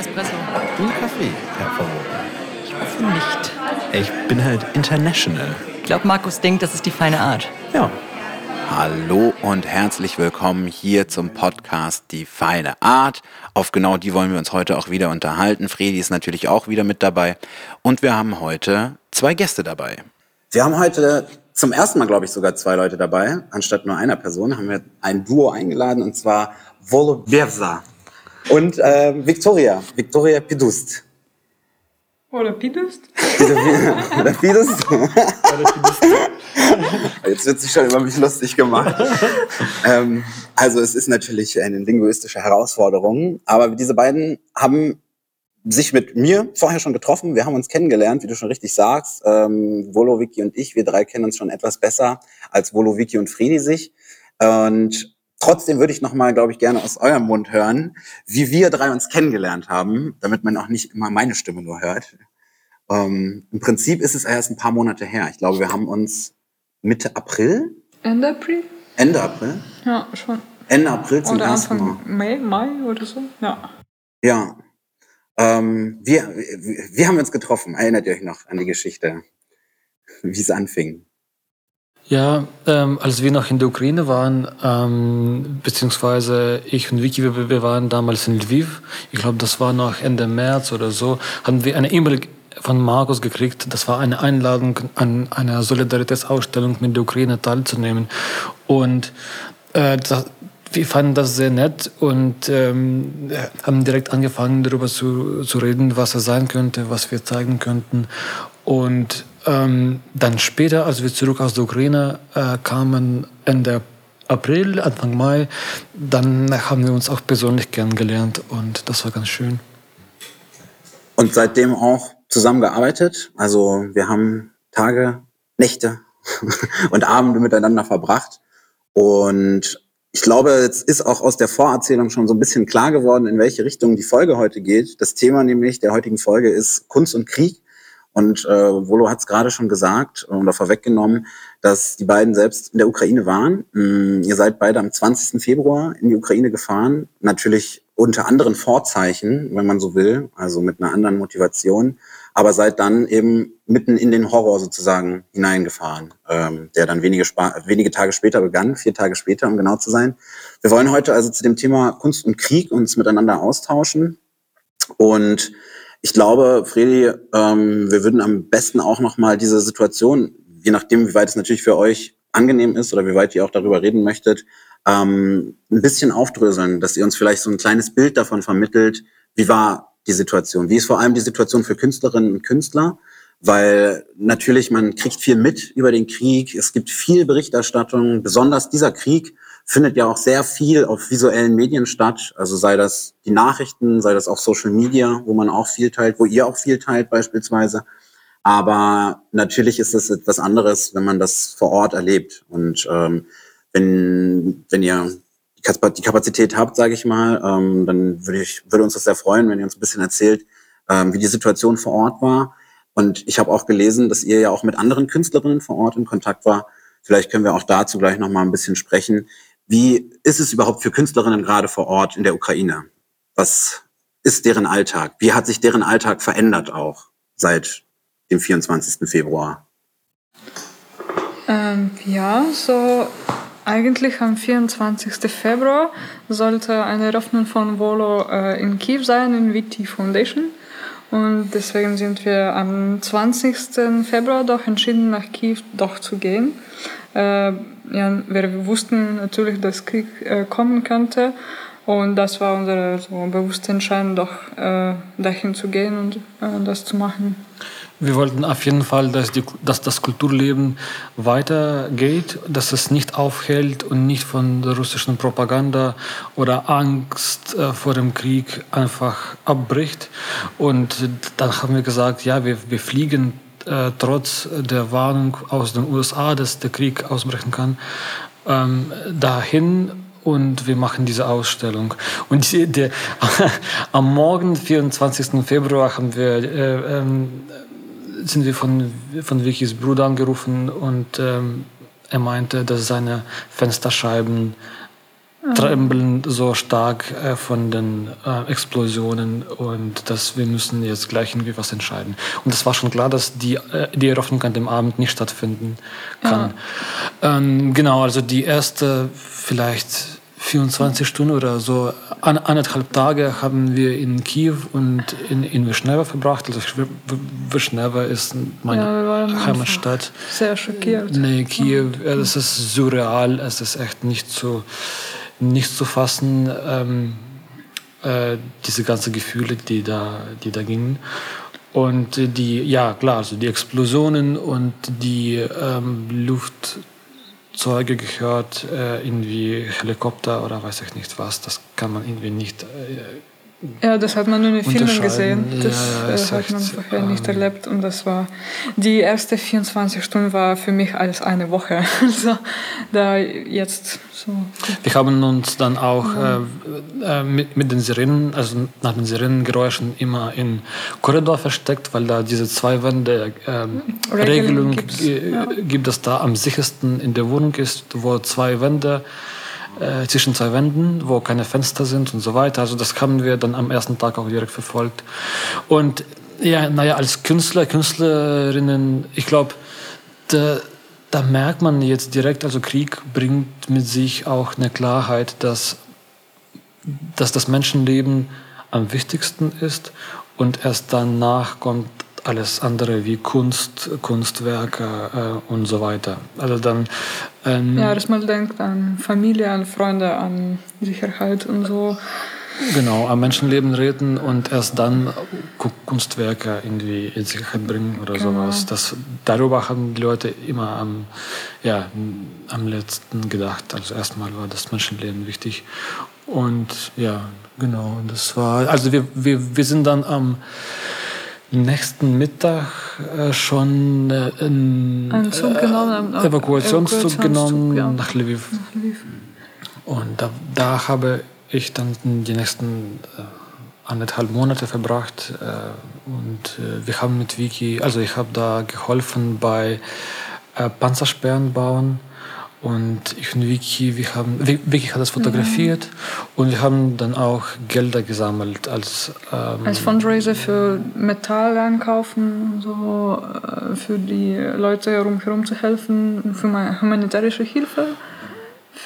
Espresso. Und Kaffee, Herr Favor. Ich hoffe nicht. Ich bin halt international. Ich glaube, Markus denkt, das ist die feine Art. Ja. Hallo und herzlich willkommen hier zum Podcast Die feine Art. Auf genau die wollen wir uns heute auch wieder unterhalten. Fredi ist natürlich auch wieder mit dabei. Und wir haben heute zwei Gäste dabei. Wir haben heute zum ersten Mal, glaube ich, sogar zwei Leute dabei. Anstatt nur einer Person haben wir ein Duo eingeladen und zwar Volo Berza und äh, Victoria, Victoria Pidust. Oder Pidust? Oder Pidust? Jetzt wird sich schon über mich lustig gemacht. ähm, also es ist natürlich eine linguistische Herausforderung, aber diese beiden haben sich mit mir vorher schon getroffen. Wir haben uns kennengelernt, wie du schon richtig sagst. Ähm, Volo, Vicky und ich, wir drei kennen uns schon etwas besser als Volo, Vicky und Fredi sich. Und trotzdem würde ich noch mal, glaube ich, gerne aus eurem Mund hören, wie wir drei uns kennengelernt haben, damit man auch nicht immer meine Stimme nur hört. Ähm, Im Prinzip ist es erst ein paar Monate her. Ich glaube, wir haben uns Mitte April, Ende April? Ende April, Ja, schon. Ende April zum Oder ersten. Anfang Mai, Mai oder so. Ja. Ja. Ähm, wir, wir, wir haben uns getroffen. Erinnert ihr euch noch an die Geschichte, wie es anfing? Ja, ähm, als wir noch in der Ukraine waren, ähm, beziehungsweise ich und Vicky, wir, wir waren damals in Lviv, ich glaube, das war noch Ende März oder so, haben wir eine E-Mail von Markus gekriegt. Das war eine Einladung an einer Solidaritätsausstellung mit der Ukraine teilzunehmen. Und äh, das, wir fanden das sehr nett und ähm, haben direkt angefangen, darüber zu, zu reden, was es sein könnte, was wir zeigen könnten. Und ähm, dann später, als wir zurück aus der Ukraine äh, kamen, Ende April, Anfang Mai, dann haben wir uns auch persönlich kennengelernt und das war ganz schön. Und seitdem auch zusammengearbeitet. Also wir haben Tage, Nächte und Abende miteinander verbracht. Und ich glaube, es ist auch aus der Vorerzählung schon so ein bisschen klar geworden, in welche Richtung die Folge heute geht. Das Thema nämlich der heutigen Folge ist Kunst und Krieg. Und äh, Volo hat es gerade schon gesagt oder vorweggenommen, dass die beiden selbst in der Ukraine waren. Mm, ihr seid beide am 20. Februar in die Ukraine gefahren. Natürlich unter anderen Vorzeichen, wenn man so will, also mit einer anderen Motivation, aber seid dann eben mitten in den Horror sozusagen hineingefahren, ähm, der dann wenige, wenige Tage später begann, vier Tage später, um genau zu sein. Wir wollen heute also zu dem Thema Kunst und Krieg uns miteinander austauschen und ich glaube, Fredi, ähm, wir würden am besten auch nochmal diese Situation, je nachdem, wie weit es natürlich für euch angenehm ist oder wie weit ihr auch darüber reden möchtet, ähm, ein bisschen aufdröseln, dass ihr uns vielleicht so ein kleines Bild davon vermittelt, wie war die Situation, wie ist vor allem die Situation für Künstlerinnen und Künstler, weil natürlich man kriegt viel mit über den Krieg, es gibt viel Berichterstattung, besonders dieser Krieg findet ja auch sehr viel auf visuellen Medien statt. Also sei das die Nachrichten, sei das auch Social Media, wo man auch viel teilt, wo ihr auch viel teilt beispielsweise. Aber natürlich ist es etwas anderes, wenn man das vor Ort erlebt. Und ähm, wenn, wenn ihr die Kapazität habt, sage ich mal, ähm, dann würde ich würde uns das sehr freuen, wenn ihr uns ein bisschen erzählt, ähm, wie die Situation vor Ort war. Und ich habe auch gelesen, dass ihr ja auch mit anderen Künstlerinnen vor Ort in Kontakt war. Vielleicht können wir auch dazu gleich noch mal ein bisschen sprechen. Wie ist es überhaupt für Künstlerinnen gerade vor Ort in der Ukraine? Was ist deren Alltag? Wie hat sich deren Alltag verändert auch seit dem 24. Februar? Ähm, ja, so eigentlich am 24. Februar sollte eine Eröffnung von Volo äh, in Kiew sein, in VT Foundation. Und deswegen sind wir am 20. Februar doch entschieden, nach Kiew doch zu gehen. Äh, ja, wir wussten natürlich, dass Krieg äh, kommen könnte. Und das war unsere so bewusste Entscheidung, doch äh, dahin zu gehen und äh, das zu machen. Wir wollten auf jeden Fall, dass, die, dass das Kulturleben weitergeht, dass es nicht aufhält und nicht von der russischen Propaganda oder Angst äh, vor dem Krieg einfach abbricht. Und dann haben wir gesagt, ja, wir, wir fliegen äh, trotz der Warnung aus den USA, dass der Krieg ausbrechen kann, ähm, dahin und wir machen diese Ausstellung. Und die, der, am Morgen, 24. Februar, haben wir, äh, ähm, sind wir von, von Vickys Bruder angerufen und ähm, er meinte, dass seine Fensterscheiben trembeln so stark äh, von den äh, Explosionen und dass wir müssen jetzt gleich irgendwie was entscheiden. Und es war schon klar, dass die, äh, die Eröffnung an dem Abend nicht stattfinden kann. Ähm, genau, also die erste vielleicht 24 Stunden oder so, an, anderthalb Tage haben wir in Kiew und in, in Wischnewa verbracht. Also Wischnewa ist meine Ja, Heimatstadt. Sehr schockiert. Nee, Kiew, ja, das ist surreal, es ist echt nicht zu, nicht zu fassen, ähm, äh, diese ganzen Gefühle, die da, die da gingen. Und die, ja klar, also die Explosionen und die ähm, Luftzeuge gehört, äh, irgendwie Helikopter oder weiß ich nicht was, das kann man irgendwie nicht äh, Ja, das hat man nur in Filmen gesehen. Das Ja, ja, äh, hat man vorher nicht ähm, erlebt. Und das war, die erste 24 Stunden war für mich als eine Woche. Also da jetzt so. Wir haben uns dann auch äh, äh, mit, mit den Sirenen, also nach den Sirenengeräuschen immer im Korridor versteckt, weil da diese zwei Wände ähm, Regelung Regelung gibt, dass da am sichersten in der Wohnung ist, wo zwei Wände äh, zwischen zwei Wänden, wo keine Fenster sind und so weiter. Also das haben wir dann am ersten Tag auch direkt verfolgt. Und ja, naja, als Künstler, Künstlerinnen, ich glaube, da, da merkt man jetzt direkt, also Krieg bringt mit sich auch eine Klarheit, dass, dass das Menschenleben am wichtigsten ist und erst danach kommt alles andere wie Kunst, Kunstwerke äh, und so weiter. Also dann ähm, Ja, dass man denkt an Familie, an Freunde, an Sicherheit und so. Genau, am Menschenleben reden und erst dann Ku- Kunstwerke irgendwie in Sicherheit bringen oder sowas. Das, darüber haben die Leute immer am, ja, am letzten gedacht. Also erstmal war das Menschenleben wichtig. Und ja, genau, das war, also wir, wir, wir sind dann am nächsten Mittag äh, schon äh, in, Einen Zug genommen, einen äh, Evakuationszug Evakuationszug, genommen ja. nach Lviv. Und da, da habe ich dann die nächsten äh, anderthalb Monate verbracht äh, und äh, wir haben mit Vicky, also ich habe da geholfen bei äh, Panzersperren bauen und ich und Vicky, wir haben, Vi- Vicky hat das fotografiert und wir haben dann auch Gelder gesammelt als ähm, Als Fundraiser für Metall einkaufen, so äh, für die Leute rumherum zu helfen, für meine humanitärische Hilfe,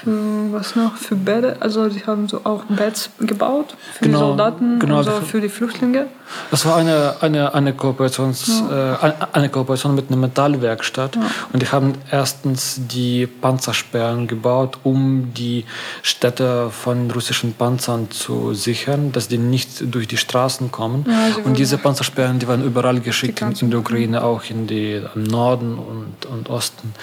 für was noch, für Bäder. Also sie haben so auch Beds gebaut für Genau, die Soldaten, genau, also für die Flüchtlinge. Das war eine, eine, eine, Kooperations, äh, eine- Kooperation mit einer Metallwerkstatt. Und die haben erstens die Panzersperren gebaut, um die Städte von russischen Panzern zu sichern, dass die nicht durch die Straßen kommen. Ja, und diese Panzersperren, die waren überall geschickt in, der Ukraine, auch in die am Norden und, und Osten.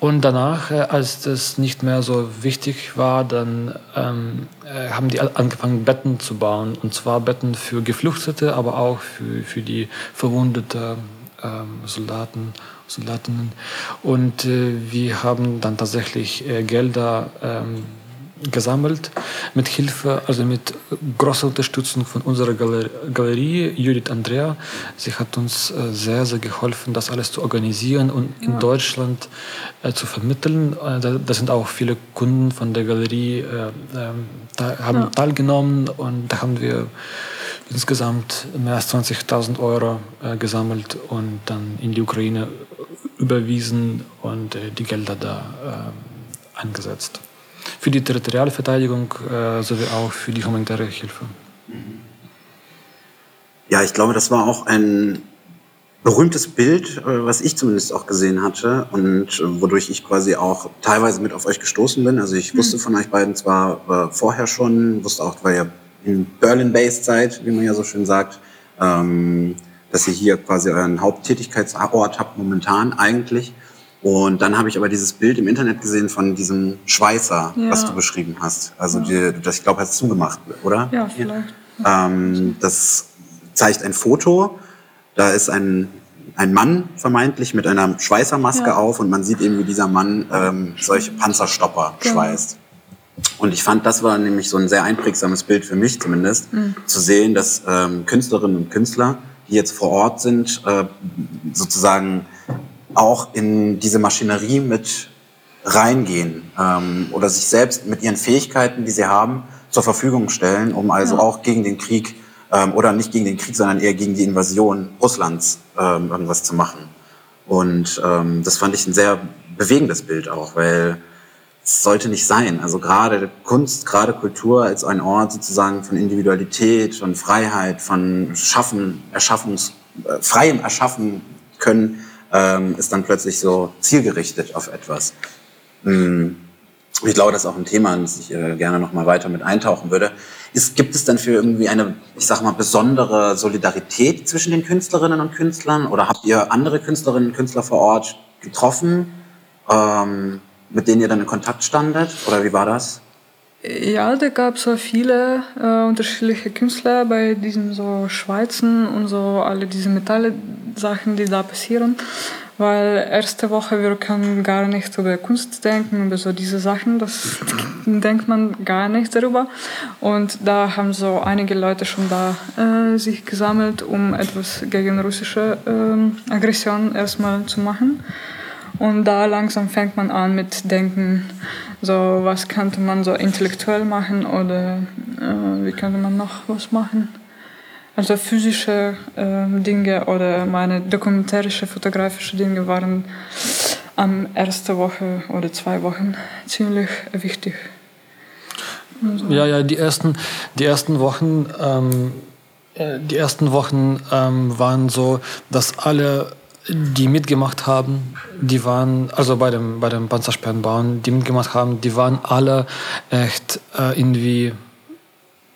Und danach, äh, als das nicht mehr so wichtig war, dann ähm, äh, haben die angefangen, Betten zu bauen. Und zwar Betten für Geflüchtete, aber auch für, für die verwundete ähm, Soldaten, Soldatinnen. Und äh, wir haben dann tatsächlich äh, Gelder ähm, gesammelt mit Hilfe, also mit großer Unterstützung von unserer Galer Galerie, Judith Andrea. Sie hat uns äh, sehr, sehr geholfen, das alles zu organisieren und in Deutschland äh, zu vermitteln. Äh, da, sind auch viele Kunden von der Galerie äh, ähm, da haben teilgenommen und da haben wir insgesamt mehr als 20.000 Euro gesammelt und dann in die Ukraine überwiesen und die Gelder da äh, eingesetzt. Für die territoriale Verteidigung äh, sowie auch für die humanitäre Hilfe. Ja, ich glaube, das war auch ein berühmtes Bild, äh, was ich zumindest auch gesehen hatte und äh, wodurch ich quasi auch teilweise mit auf euch gestoßen bin. Also ich wusste von euch beiden zwar äh, vorher schon, wusste auch, weil ihr in Berlin-based seid, wie man ja so schön sagt, ähm, dass ihr hier quasi euren Haupttätigkeitsort habt momentan eigentlich. Und dann habe ich aber dieses Bild im Internet gesehen von diesem Schweißer, Ja. was du beschrieben hast. Also die, das, ich glaube, hast du zugemacht, oder? Ja, vielleicht. Ähm, das zeigt ein Foto. Da ist ein, ein Mann vermeintlich mit einer Schweißermaske Ja. auf und man sieht eben, wie dieser Mann ähm, solche Panzerstopper Genau. schweißt. Und ich fand, das war nämlich so ein sehr einprägsames Bild für mich zumindest, Mhm. zu sehen, dass ähm, Künstlerinnen und Künstler, die jetzt vor Ort sind, äh, sozusagen auch in diese Maschinerie mit reingehen ähm, oder sich selbst mit ihren Fähigkeiten, die sie haben, zur Verfügung stellen, um also auch gegen den Krieg ähm, oder nicht gegen den Krieg, sondern eher gegen die Invasion Russlands ähm, irgendwas zu machen. Und ähm, das fand ich ein sehr bewegendes Bild auch, weil es sollte nicht sein. Also gerade Kunst, gerade Kultur als ein Ort sozusagen von Individualität, von Freiheit, von Schaffen, Erschaffungs, äh, freiem Erschaffen können, ähm, ist dann plötzlich so zielgerichtet auf etwas. Mm. Ich glaube, das ist auch ein Thema, in das ich äh, gerne noch mal weiter mit eintauchen würde. Ist, gibt es denn für irgendwie eine, ich sag mal, besondere Solidarität zwischen den Künstlerinnen und Künstlern? Oder habt ihr andere Künstlerinnen und Künstler vor Ort getroffen? Ähm, mit denen ihr dann in Kontakt standet? Oder wie war das? Ja, da gab es so viele äh, unterschiedliche Künstler bei diesen so Schweizen und so alle diese Metalle-Sachen, die da passieren. Weil erste Woche, wir können gar nicht über Kunst denken, über so diese Sachen, das denkt man gar nicht darüber. Und da haben so einige Leute schon da äh, sich gesammelt, um etwas gegen russische äh, Aggression erstmal zu machen. Und da langsam fängt man an mit Denken, so was könnte man so intellektuell machen oder äh, wie könnte man noch was machen. Also physische äh, Dinge oder meine dokumentarische, fotografische Dinge waren am ersten Woche oder zwei Wochen ziemlich wichtig. Also. Ja, ja, die ersten, die ersten Wochen, ähm, äh, die ersten Wochen ähm, waren so, dass alle die mitgemacht haben, die waren, also bei dem, bei dem Panzersperrenbauen, die mitgemacht haben, die waren alle echt äh, irgendwie,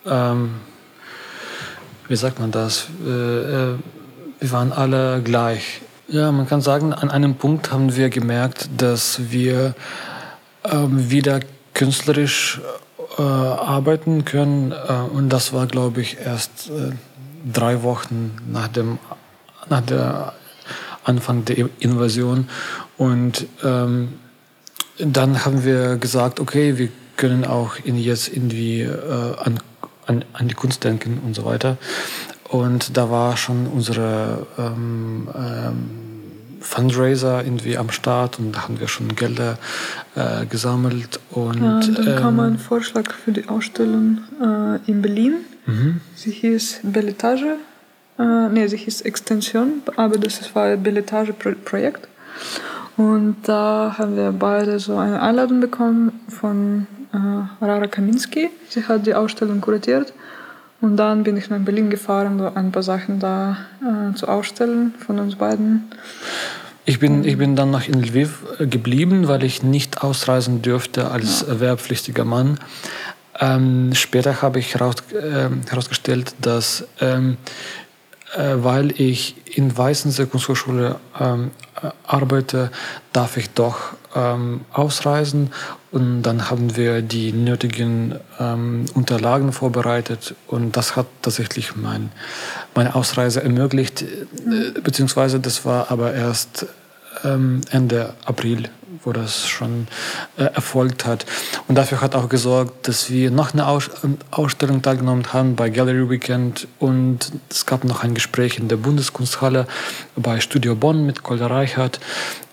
ähm, wie sagt man das, äh, äh, wir waren alle gleich. Ja, man kann sagen, an einem Punkt haben wir gemerkt, dass wir ähm, wieder künstlerisch äh, arbeiten können äh, und das war, glaube ich, erst äh, drei Wochen nach dem nach der Anfang der Invasion. Und ähm, dann haben wir gesagt, okay, wir können auch in jetzt irgendwie äh, an, an, an die Kunst denken und so weiter. Und da war schon unsere ähm, ähm, Fundraiser irgendwie am Start und da haben wir schon Gelder äh, gesammelt. Und, ja, und dann kam ein Vorschlag für die Ausstellung äh, in Berlin. Mhm. Sie hieß Belletage äh, nee, sie hieß Extension, aber das war ein Billetage-Projekt. Und da haben wir beide so eine Einladung bekommen von äh, Rara Kaminski. Sie hat die Ausstellung kuratiert. Und dann bin ich nach Berlin gefahren, um ein paar Sachen da äh, zu ausstellen von uns beiden. Ich bin, ich bin dann noch in Lviv äh, geblieben, weil ich nicht ausreisen dürfte als ja. erwerbpflichtiger Mann. Ähm, später habe ich heraus, äh, herausgestellt, dass ähm, äh, weil ich in Weißensee Kunsthochschule ähm, äh, arbeite, darf ich doch ähm, ausreisen. Und dann haben wir die nötigen ähm, Unterlagen vorbereitet. Und das hat tatsächlich mein, meine Ausreise ermöglicht, äh, beziehungsweise das war aber erst ähm, Ende April wo das schon äh, erfolgt hat. Und dafür hat auch gesorgt, dass wir noch eine Aus ähm, Ausstellung teilgenommen haben bei Gallery Weekend und es gab noch ein Gespräch in der Bundeskunsthalle bei Studio Bonn mit Kolder Reichert.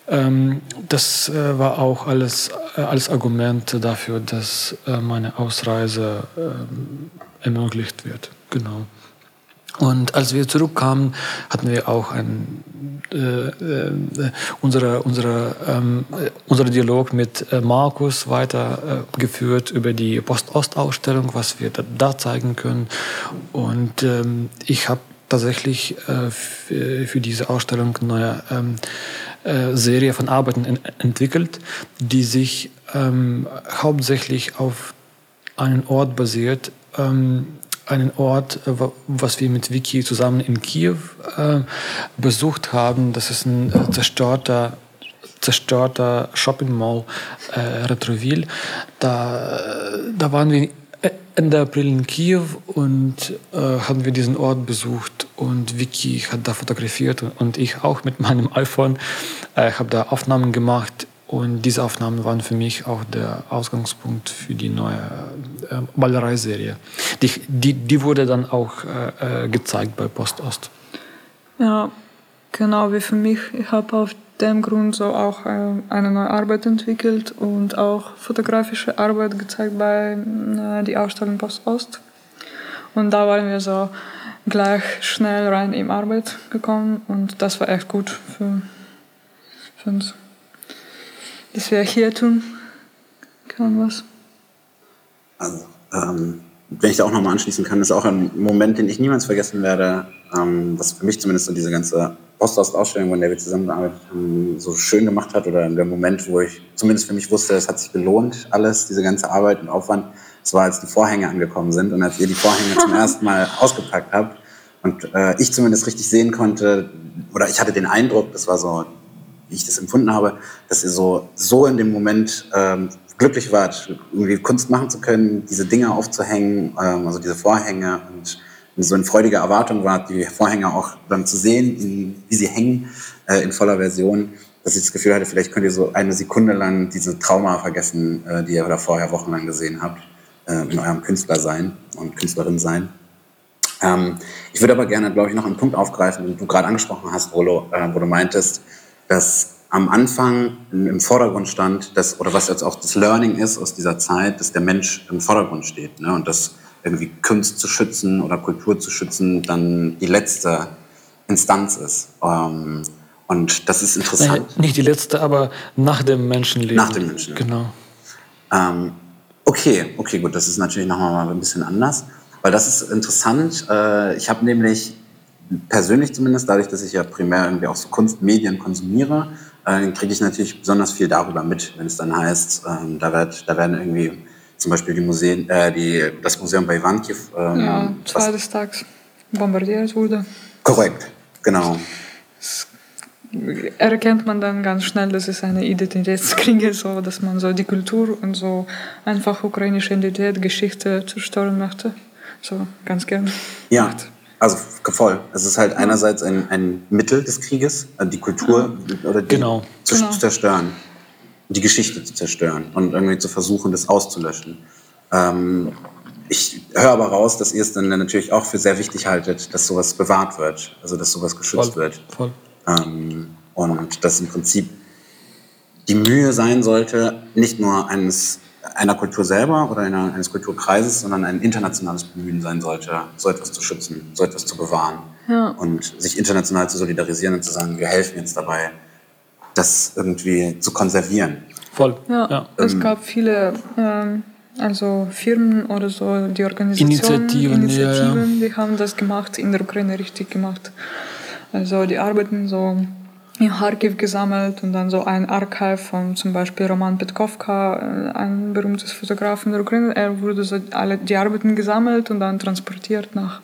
Ähm, das äh, war auch alles äh, als Argument dafür, dass äh, meine Ausreise ähm, ermöglicht wird. Genau. Und als wir zurückkamen, hatten wir auch ein, äh, äh, unsere, unsere, ähm, unser Dialog mit äh, Markus weitergeführt äh, über die Post-Ost-Ausstellung, was wir da, da, zeigen können. Und ähm, ich habe tatsächlich äh, für, für, diese Ausstellung eine neue ähm, äh, Serie von Arbeiten entwickelt, die sich ähm, hauptsächlich auf einen Ort basiert, ähm, einen Ort, äh, was wir mit Vicky zusammen in Kiew äh, besucht haben. Das ist ein äh, zerstörter zerstörter Shopping Mall äh, Retroville. Da, da waren wir Ende April in Kiew und äh, haben wir diesen Ort besucht und Vicky hat da fotografiert und ich auch mit meinem iPhone äh, habe da Aufnahmen gemacht und diese Aufnahmen waren für mich auch der Ausgangspunkt für die neue äh, Malereiserie. Die, die, die wurde dann auch äh, äh, gezeigt bei Post Ost. Ja, genau wie für mich. Ich habe auf dem Grund so auch äh, eine neue Arbeit entwickelt und auch fotografische Arbeit gezeigt bei äh, die Ausstellung Post Ost. Und da waren wir so gleich schnell rein in Arbeit gekommen und das war echt gut für, für uns. Dass wir hier tun können was. Also, ähm, wenn ich da auch nochmal anschließen kann, ist auch ein Moment, den ich niemals vergessen werde, ähm, was für mich zumindest so diese ganze Postost-Ausstellung, von der wir zusammengearbeitet haben, so schön gemacht hat oder der Moment, wo ich zumindest für mich wusste, es hat sich gelohnt, alles, diese ganze Arbeit und Aufwand. Es war, als die Vorhänge angekommen sind und als ihr die Vorhänge zum ersten Mal ausgepackt habt und äh, ich zumindest richtig sehen konnte, oder ich hatte den Eindruck, das war so, wie ich das empfunden habe, dass ihr so, so in dem Moment ähm, glücklich wart, irgendwie Kunst machen zu können, diese Dinge aufzuhängen, ähm, also diese Vorhänge und so in freudiger Erwartung wart, die Vorhänge auch dann zu sehen, in, wie sie hängen äh, in voller Version, dass ich das Gefühl hatte, vielleicht könnt ihr so eine Sekunde lang diese Trauma vergessen, äh, die ihr da vorher wochenlang gesehen habt, äh, in eurem Künstler sein und Künstlerin sein. Ähm, ich würde aber gerne, glaube ich, noch einen Punkt aufgreifen, den du gerade angesprochen hast, Rolo, äh, wo du meintest, dass am Anfang im Vordergrund stand, dass, oder was jetzt auch das Learning ist aus dieser Zeit, dass der Mensch im Vordergrund steht. Ne? Und dass irgendwie Kunst zu schützen oder Kultur zu schützen dann die letzte Instanz ist. Ähm, und das ist interessant. Naja, nicht die letzte, aber nach dem Menschenleben. Nach dem Menschenleben. Genau. Ähm, okay, okay, gut, das ist natürlich nochmal ein bisschen anders. Weil das ist interessant. Äh, ich habe nämlich persönlich zumindest, dadurch, dass ich ja primär irgendwie auch so Kunstmedien konsumiere, äh, kriege ich natürlich besonders viel darüber mit, wenn es dann heißt, ähm, da, wird, da werden irgendwie zum Beispiel die Museen, äh, die, das Museum bei Ivankiev. Ähm, ja, Tages bombardiert wurde. Korrekt, genau. Erkennt man dann ganz schnell, dass es eine Identitätskriege ist, so, dass man so die Kultur und so einfach ukrainische Identität, Geschichte zerstören möchte. So ganz gern. Ja. Macht. Also voll. Es ist halt einerseits ein, ein Mittel des Krieges, äh, die Kultur oder die genau. zu Genau. zerstören, die Geschichte zu zerstören und irgendwie zu versuchen, das auszulöschen. Ähm, ich höre aber raus, dass ihr es dann natürlich auch für sehr wichtig haltet, dass sowas bewahrt wird, also dass sowas geschützt Voll. wird. Voll. Ähm, und dass im Prinzip die Mühe sein sollte, nicht nur eines, einer Kultur selber oder einer, eines Kulturkreises, sondern ein internationales Bemühen sein sollte, so etwas zu schützen, so etwas zu bewahren Ja. und sich international zu solidarisieren und zu sagen, wir helfen jetzt dabei, das irgendwie zu konservieren. Voll. Ja, Ja. es gab viele ähm, also Firmen oder so, die Organisationen, Initiativen, ja, ja. Initiativen, die haben das gemacht, in der Ukraine richtig gemacht. Also die arbeiten so in Kharkiv gesammelt und dann so ein Archiv von zum Beispiel Roman Petkovka, äh, ein berühmtes Fotograf in der Ukraine. Er wurde so alle die Arbeiten gesammelt und dann transportiert nach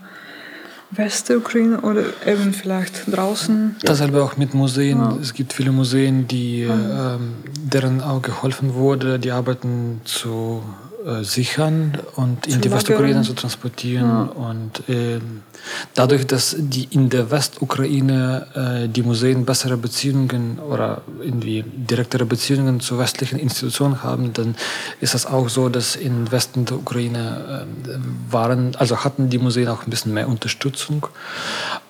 Westukraine oder eben vielleicht draußen. Dasselbe auch mit Museen. Es gibt viele Museen, die, ähm, deren auch geholfen wurde, die Arbeiten zu äh, sichern und in die Westukraine zu transportieren. Und ähm, dadurch, dass die in der Westukraine äh, die Museen bessere Beziehungen oder irgendwie direktere Beziehungen zu westlichen Institutionen haben, dann ist es auch so, dass im Westen der Ukraine äh, waren, also hatten die Museen auch ein bisschen mehr Unterstützung.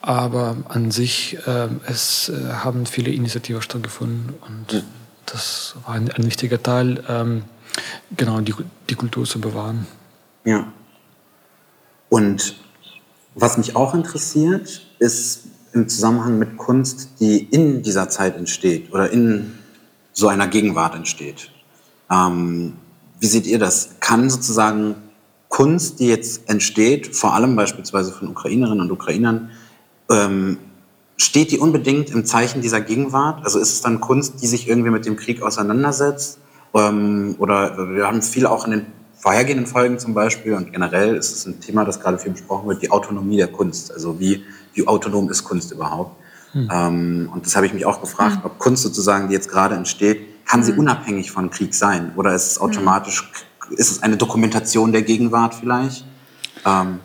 Aber an sich, äh, es äh, haben viele Initiativen stattgefunden und das war ein, ein wichtiger Teil, ähm, genau die, die Kultur zu bewahren. Ja. Und was mich auch interessiert, ist im Zusammenhang mit Kunst, die in dieser Zeit entsteht oder in so einer Gegenwart entsteht. Ähm, wie seht ihr das? Kann sozusagen Kunst, die jetzt entsteht, vor allem beispielsweise von Ukrainerinnen und Ukrainern, ähm, steht die unbedingt im Zeichen dieser Gegenwart? Also ist es dann Kunst, die sich irgendwie mit dem Krieg auseinandersetzt? Ähm, oder wir haben viel auch in den vorhergehenden Folgen zum Beispiel und generell ist es ein Thema, das gerade viel besprochen wird, die Autonomie der Kunst. Also wie, wie autonom ist Kunst überhaupt? Ähm, und das habe ich mich auch gefragt, ob Kunst sozusagen, die jetzt gerade entsteht, kann sie unabhängig von Krieg sein? Oder ist es automatisch, ist es eine Dokumentation der Gegenwart vielleicht? Ähm,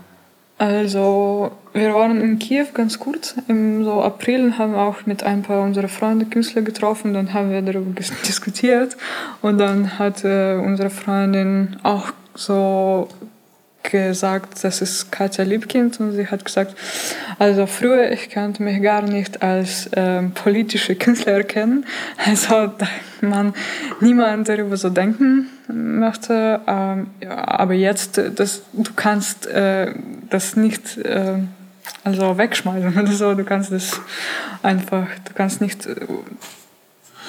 Also, wir waren in Kiew ganz kurz. Im so April haben auch mit ein paar unserer Freunde Künstler getroffen. Dann haben wir darüber diskutiert. Und dann hat äh, unsere Freundin auch so gesagt, das ist Katja Liebkind und sie hat gesagt, also früher ich könnte mich gar nicht als ähm, politische Künstler erkennen, also man niemand darüber so denken möchte, ähm, ja, aber jetzt, das, du kannst äh, das nicht äh, also wegschmeißen oder so, du kannst das einfach, du kannst nicht äh,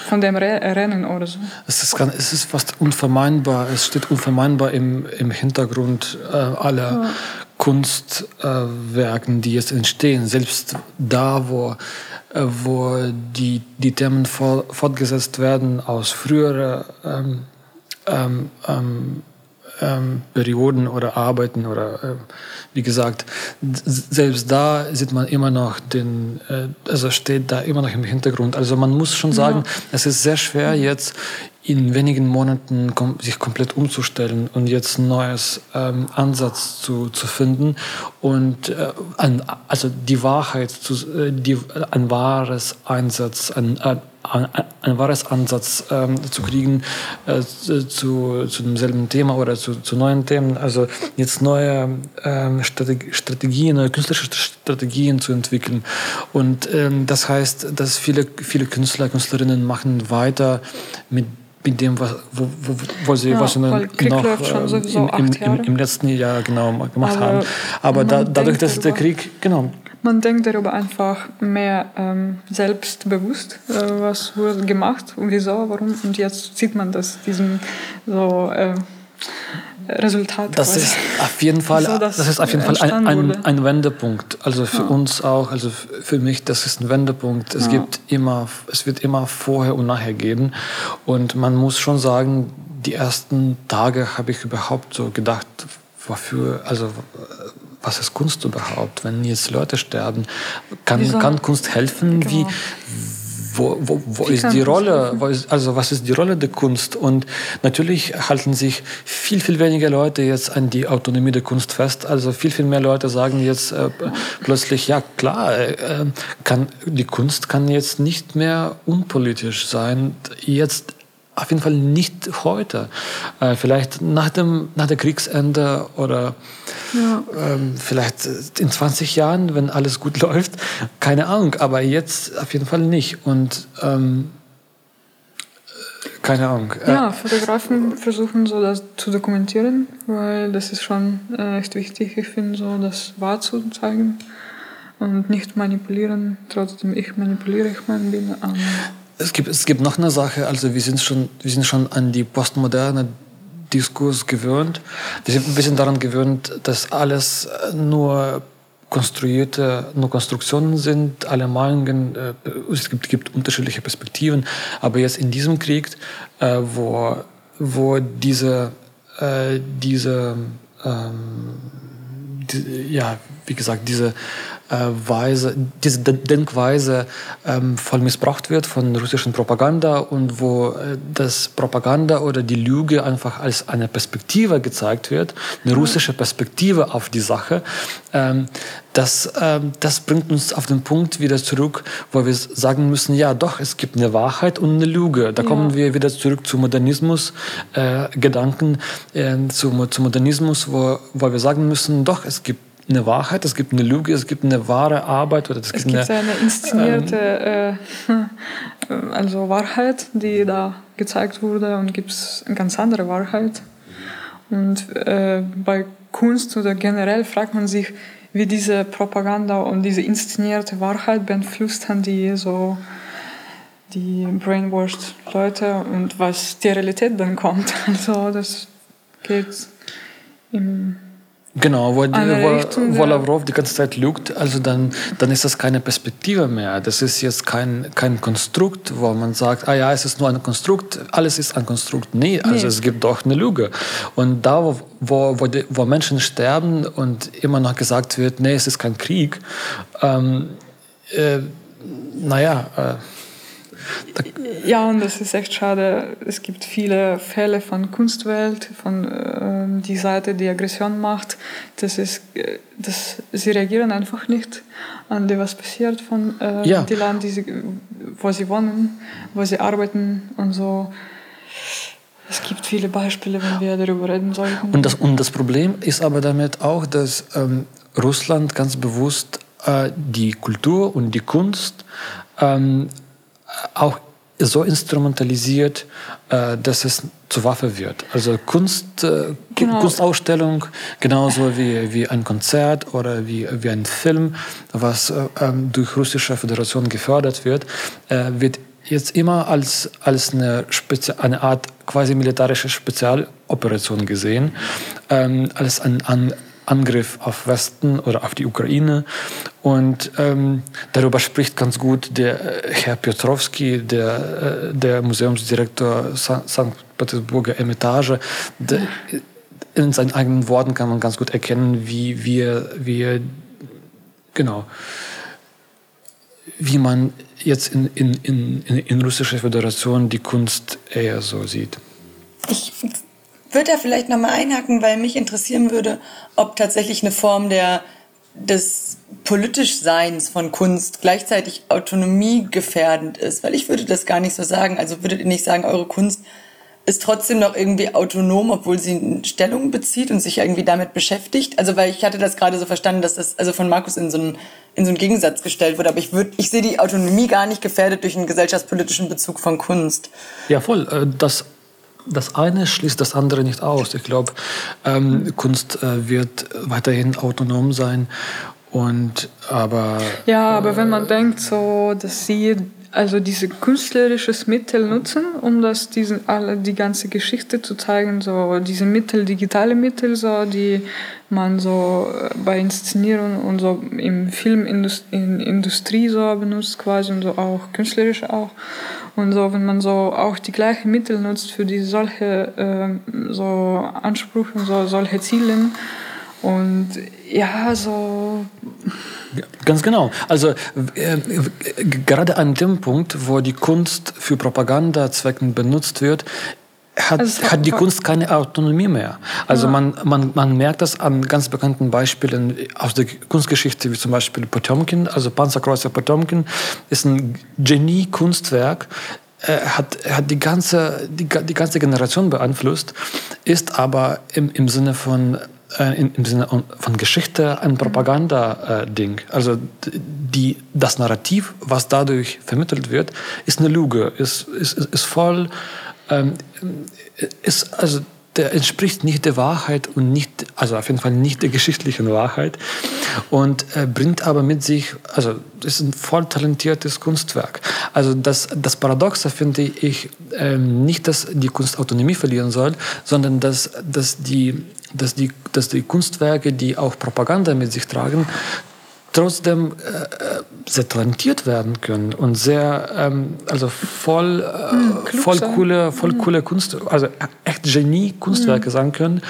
von dem Re Rennen oder so. Es ist, ganz, es ist fast unvermeinbar, es steht unvermeinbar im, im Hintergrund äh, aller ja. Kunstwerken, äh, die jetzt entstehen. Selbst da, wo, äh, wo die, die Themen for, fortgesetzt werden aus früheren ähm, ähm, ähm, ähm, Perioden oder Arbeiten oder äh, wie gesagt, selbst da sieht man immer noch den, äh, also steht da immer noch im Hintergrund. Also man muss schon sagen, ja. es ist sehr schwer jetzt in wenigen Monaten kom sich komplett umzustellen und jetzt ein neues ähm, Ansatz zu, zu finden und äh, an, also die Wahrheit, zu, äh, die, ein wahres Einsatz, ein, äh, ein, ein wahres Ansatz ähm, zu kriegen äh, zu, zu demselben Thema oder zu, zu neuen Themen. Also jetzt neue ähm, Strategien, neue künstlerische Strategien zu entwickeln. Und ähm, das heißt, dass viele, viele Künstler, Künstlerinnen machen weiter mit mit dem, was, wo, wo, wo sie, ja, was sie noch im, im, im, im, letzten Jahr genau gemacht Aber haben. Aber da, dadurch, dass der Krieg, genau. Man denkt darüber einfach mehr ähm, selbstbewusst, äh, was wurde gemacht und wieso, warum. Und jetzt sieht man das, diesen so äh, Resultat. Das quasi. ist auf jeden Fall, so, das ist auf jeden Fall ein, ein, ein, Wendepunkt. Also für ja. uns auch, also für mich, das ist ein Wendepunkt. Es ja. gibt immer, es wird immer vorher und nachher geben. Und man muss schon sagen, die ersten Tage habe ich überhaupt so gedacht, wofür, also was ist Kunst überhaupt? Wenn jetzt Leute sterben, kann, kann Kunst helfen? Genau. Wie, wo, wo, wo ist die Rolle, ist, also was ist die Rolle der Kunst? Und natürlich halten sich viel, viel weniger Leute jetzt an die Autonomie der Kunst fest. Also viel, viel mehr Leute sagen jetzt äh, plötzlich, ja klar, äh, kann, die Kunst kann jetzt nicht mehr unpolitisch sein. Jetzt auf jeden Fall nicht heute. Äh, vielleicht nach dem nach der Kriegsende oder ja. ähm, vielleicht in 20 Jahren, wenn alles gut läuft. Keine Ahnung, aber jetzt auf jeden Fall nicht. Und ähm, keine Ahnung. Äh, ja, Fotografen versuchen so das zu dokumentieren, weil das ist schon äh, echt wichtig. Ich finde so, das wahr zu zeigen und nicht manipulieren. Trotzdem, ich manipuliere, ich mein Bilder. Es gibt, es gibt noch eine Sache, also wir sind schon, wir sind schon an die postmoderne Diskurs gewöhnt. Wir sind, wir sind daran gewöhnt, dass alles nur konstruierte, nur Konstruktionen sind, alle Meinungen, äh, es gibt, gibt unterschiedliche Perspektiven, aber jetzt in diesem Krieg, äh, wo, wo diese, äh, diese ähm, die, ja, wie gesagt, diese äh, Weise, diese Denkweise ähm, voll missbraucht wird von russischen Propaganda und wo äh, das Propaganda oder die Lüge einfach als eine Perspektive gezeigt wird, eine russische Perspektive auf die Sache, ähm, das, ähm, das bringt uns auf den Punkt wieder zurück, wo wir sagen müssen, ja doch, es gibt eine Wahrheit und eine Lüge. Da ja. kommen wir wieder zurück zu Modernismus, äh, Gedanken, äh, zu, zu Modernismus, wo, wo wir sagen müssen, doch, es gibt eine Wahrheit, es gibt eine Lüge, es gibt eine wahre Arbeit oder es, es gibt eine, eine inszenierte ähm, äh, also Wahrheit, die da gezeigt wurde und gibt es eine ganz andere Wahrheit. Und äh, bei Kunst oder generell fragt man sich, wie diese Propaganda und diese inszenierte Wahrheit beeinflusst haben die so die brainwashed Leute und was die Realität dann kommt. Also das geht im Genau, wo, wo, wo Lavrov die ganze Zeit lügt, also dann, dann ist das keine Perspektive mehr. Das ist jetzt kein, kein Konstrukt, wo man sagt, ah ja, es ist nur ein Konstrukt, alles ist ein Konstrukt. Nee, also nee. es gibt doch eine Lüge. Und da, wo, wo, wo, die, wo Menschen sterben und immer noch gesagt wird, nee, es ist kein Krieg, ähm, äh, naja, äh, ja, und das ist echt schade. Es gibt viele Fälle von Kunstwelt, von äh, die Seite, die Aggression macht. Das ist, äh, das, sie reagieren einfach nicht an dem, was passiert von äh, ja. die Land, die sie, wo sie wohnen, wo sie arbeiten und so. Es gibt viele Beispiele, wenn wir darüber reden sollten. Und das, und das Problem ist aber damit auch, dass ähm, Russland ganz bewusst äh, die Kultur und die Kunst ähm, auch so instrumentalisiert, äh, dass es zur Waffe wird. Also Kunst, äh, Genau. Kunstausstellung, genauso wie, wie ein Konzert oder wie, wie ein Film, was äh, ähm, durch russische Föderation gefördert wird, wird jetzt immer als, als eine, Spezi eine Art quasi militärische Spezialoperation gesehen, ähm, als ein, ein Angriff auf Westen oder auf die Ukraine. Und ähm, darüber spricht ganz gut der äh, Herr Piotrowski, der, äh, der Museumsdirektor St. Petersburger Ermitage. Der, in seinen eigenen Worten kann man ganz gut erkennen, wie wir, wie er- genau, wie man jetzt in, in, in, in, in russischer Föderation die Kunst eher so sieht. Ich würde da vielleicht nochmal einhaken, weil mich interessieren würde, ob tatsächlich eine Form der, des Politischseins von Kunst gleichzeitig autonomiegefährdend ist. Weil ich würde das gar nicht so sagen. Also würdet ihr nicht sagen, eure Kunst ist trotzdem noch irgendwie autonom, obwohl sie eine Stellung bezieht und sich irgendwie damit beschäftigt. Also weil ich hatte das gerade so verstanden, dass das also von Markus in so einen, in so einen Gegensatz gestellt wurde. Aber ich würde, ich sehe die Autonomie gar nicht gefährdet durch einen gesellschaftspolitischen Bezug von Kunst. Ja, voll. Äh, Das, das eine schließt das andere nicht aus. Ich glaube, ähm, Kunst äh, wird weiterhin autonom sein. Und aber Ja, aber wenn man denkt, so, dass sie also diese künstlerisches Mittel nutzen, um das diesen alle die ganze Geschichte zu zeigen, so diese Mittel, digitale Mittel, so die man so äh, bei Inszenierung und so im Filmindustrie so benutzt quasi und so auch künstlerisch auch. Und so wenn man so auch die gleichen Mittel nutzt für die solche ähm, so Ansprüche, so solche Ziele. Und ja so Ganz genau. Also äh, gerade an dem Punkt, wo die Kunst für Propagandazwecken benutzt wird, hat, Also hat die Kunst keine Autonomie mehr. Also man, man, man merkt das an ganz bekannten Beispielen aus der Kunstgeschichte, wie zum Beispiel Potemkin, also Panzerkreuzer Potemkin ist ein Genie-Kunstwerk, er hat, hat die, ganze, die, die ganze Generation beeinflusst, ist aber im, im Sinne von äh, im, Sinne von Geschichte ein Propaganda-Ding. also d- die, das Narrativ, was dadurch vermittelt wird, ist eine Lüge, ist, ist, ist voll, ähm, ist, also der entspricht nicht der Wahrheit und nicht, also auf jeden Fall nicht der geschichtlichen Wahrheit und äh, bringt aber mit sich, also ist ein voll talentiertes Kunstwerk. Also das, das Paradoxe finde ich ähm, nicht, dass die Kunst Autonomie verlieren soll, sondern dass, dass, die, dass, die, dass die Kunstwerke, die auch Propaganda mit sich tragen, trotzdem äh, äh, sehr talentiert werden können und sehr ähm, also voll äh, klug voll coole voll coole Kunst also echt Genie Kunstwerke sein können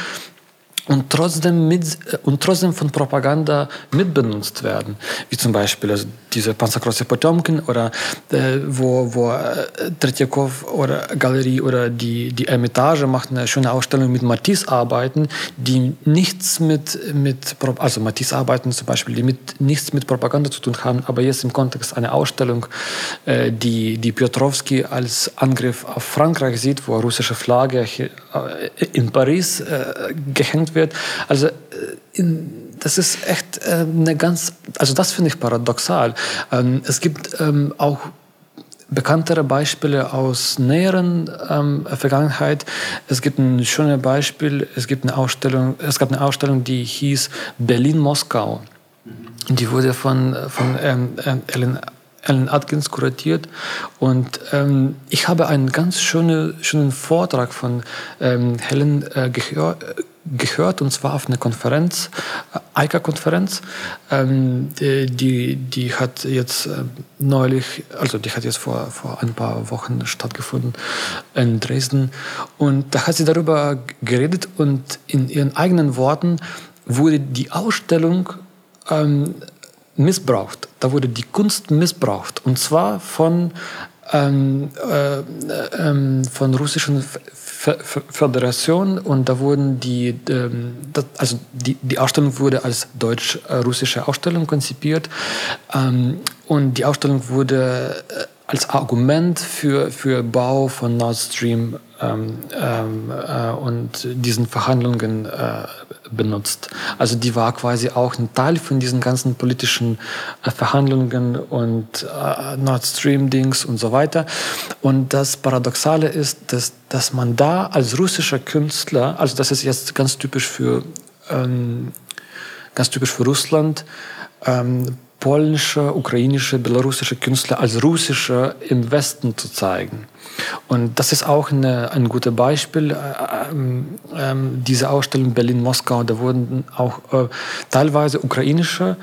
und trotzdem mit und trotzdem von Propaganda mitbenutzt werden. Wie zum Beispiel also diese Panzerkreuzer Potemkin oder äh, wo wo äh, Tretjakov oder Galerie oder die die Ermitage macht eine schöne Ausstellung mit Matisse Arbeiten die nichts mit mit also Matisse Arbeiten zum Beispiel die mit nichts mit Propaganda zu tun haben aber jetzt im Kontext einer Ausstellung äh, die die Piotrowski als Angriff auf Frankreich sieht wo russische Flagge äh, in Paris äh, gehängt wird also äh, in, das ist echt äh, eine ganz, also das finde ich paradoxal. Ähm, es gibt ähm, auch bekanntere Beispiele aus näheren ähm, Vergangenheit. Es gibt ein schönes Beispiel, es gibt eine Ausstellung, es gab eine Ausstellung, die hieß Berlin-Moskau. Die wurde von, von ähm, ähm, Ellen, Ellen Atkins kuratiert und ähm, ich habe einen ganz schönen, schönen Vortrag von ähm, Helen äh, gehör, gehört und zwar auf einer Konferenz, äh, EICA-Konferenz. Ähm, die, die, hat jetzt äh, neulich, also die hat jetzt vor, vor ein paar Wochen stattgefunden in Dresden und da hat sie darüber geredet und in ihren eigenen Worten wurde die Ausstellung ähm, missbraucht. Da wurde die Kunst missbraucht. Und zwar von, ähm, äh, ähm, von russischen Föderation. Und da wurden die, ähm, das, also die, die Ausstellung wurde als deutsch-russische Ausstellung konzipiert. Ähm, und die Ausstellung wurde äh, als Argument für, für Bau von Nord Stream ähm, ähm, äh, und diesen Verhandlungen äh, benutzt. Also die war quasi auch ein Teil von diesen ganzen politischen äh, Verhandlungen und äh, Nord Stream-Dings und so weiter. Und das Paradoxale ist, dass, dass man da als russischer Künstler, also das ist jetzt ganz typisch für, ähm, ganz typisch für Russland, ähm, polnische, ukrainische, belarussische Künstler als russische im Westen zu zeigen. Und das ist auch eine, ein gutes Beispiel. Äh, ähm, ähm, diese Ausstellung Berlin-Moskau, da wurden auch äh, teilweise ukrainische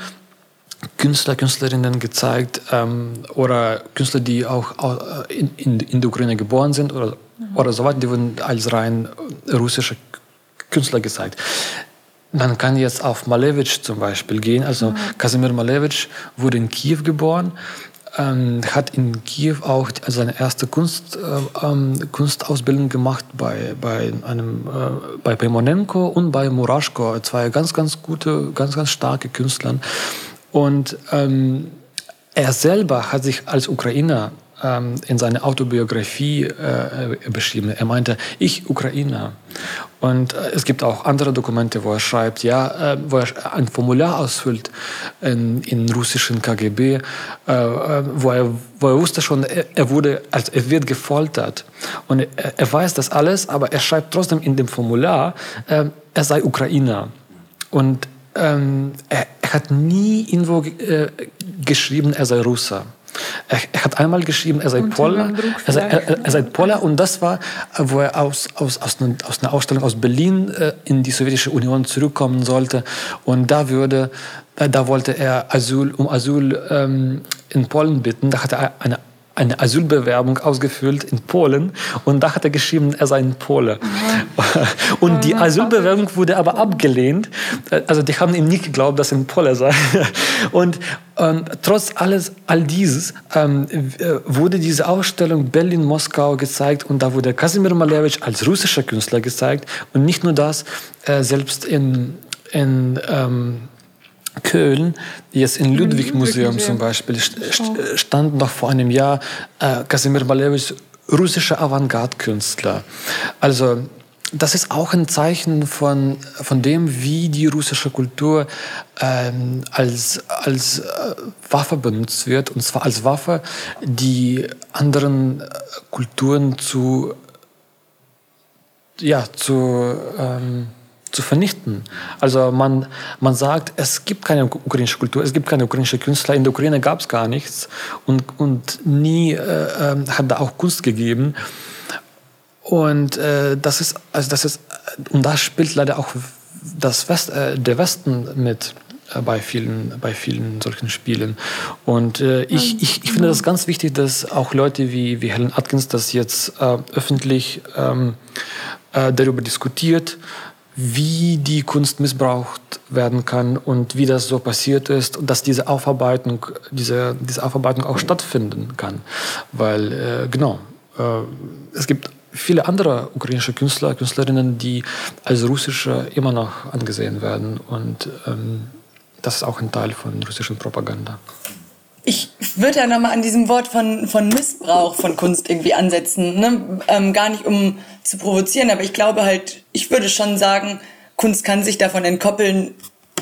Künstler, Künstlerinnen gezeigt ähm, oder Künstler, die auch äh, in, in, in, der Ukraine geboren sind oder, mhm. oder so weiter, die wurden als rein russische Künstler gezeigt. Man kann jetzt auf Malevich zum Beispiel gehen. Also mhm. Kasimir Malevich wurde in Kiew geboren, ähm, hat in Kiew auch seine erste Kunst, äh, ähm, Kunstausbildung gemacht bei, bei, einem, äh, bei Pemonenko und bei Muraschko, zwei ganz, ganz gute, ganz, ganz starke Künstler. Und ähm, er selber hat sich als Ukrainer ähm, in seiner Autobiografie äh, beschrieben. Er meinte, ich Ukrainer. Und äh, es gibt auch andere Dokumente, wo er schreibt, ja, äh, wo er ein Formular ausfüllt in, in russischen KGB, äh, wo, er, wo er wusste schon, er, er wurde, also er wird gefoltert. Und er, er, weiß das alles, aber er schreibt trotzdem in dem Formular, äh, er sei Ukrainer. Und ähm, er, er, hat nie irgendwo äh, geschrieben, er sei Russer. Er, er, hat einmal geschrieben, er sei Poller, er sei, er, er sei Poller. Und das war, wo er aus, aus, aus, einer, aus einer Ausstellung aus Berlin äh, in die Sowjetische Union zurückkommen sollte. Und da würde, äh, da wollte er Asyl, um Asyl ähm, in Polen bitten, da hat er eine eine Asylbewerbung ausgefüllt in Polen und da hat er geschrieben, er sei ein Pole. Mhm. Und die Asylbewerbung wurde aber abgelehnt. Also die haben ihm nicht geglaubt, dass er ein Pole sei. Und ähm, trotz alles, all dieses ähm, äh, wurde diese Ausstellung Berlin-Moskau gezeigt und da wurde Kasimir Malevich als russischer Künstler gezeigt. Und nicht nur das, äh, selbst in, in ähm, Köln, jetzt im Ludwig-Museum zum Beispiel, stand noch vor einem Jahr äh, Kasimir Malevich, russischer Avantgarde-Künstler. Also das ist auch ein Zeichen von, von dem, wie die russische Kultur ähm, als, als äh, Waffe benutzt wird, und zwar als Waffe, die anderen äh, Kulturen zu, ja, zu ähm, zu vernichten. Also man, man sagt, es gibt keine ukrainische Kultur, es gibt keine ukrainische Künstler, in der Ukraine gab es gar nichts und, und nie äh, äh, hat da auch Kunst gegeben. Und äh, das ist, also das ist, und da spielt leider auch das West, äh, der Westen mit äh, bei vielen, bei vielen solchen Spielen. Und äh, ich, ich, ich finde das ganz wichtig, dass auch Leute wie, wie Helen Atkins das jetzt äh, öffentlich ähm, äh, darüber diskutiert, wie die Kunst missbraucht werden kann und wie das so passiert ist und dass diese Aufarbeitung, diese, diese Aufarbeitung auch stattfinden kann. Weil, äh, genau, äh, es gibt viele andere ukrainische Künstler, Künstlerinnen, die als russische immer noch angesehen werden und ähm, das ist auch ein Teil von russischen Propaganda. Ich würde ja nochmal an diesem Wort von, von Missbrauch von Kunst irgendwie ansetzen. Ne? Ähm, gar nicht um zu provozieren, aber ich glaube halt, ich würde schon sagen, Kunst kann sich davon entkoppeln,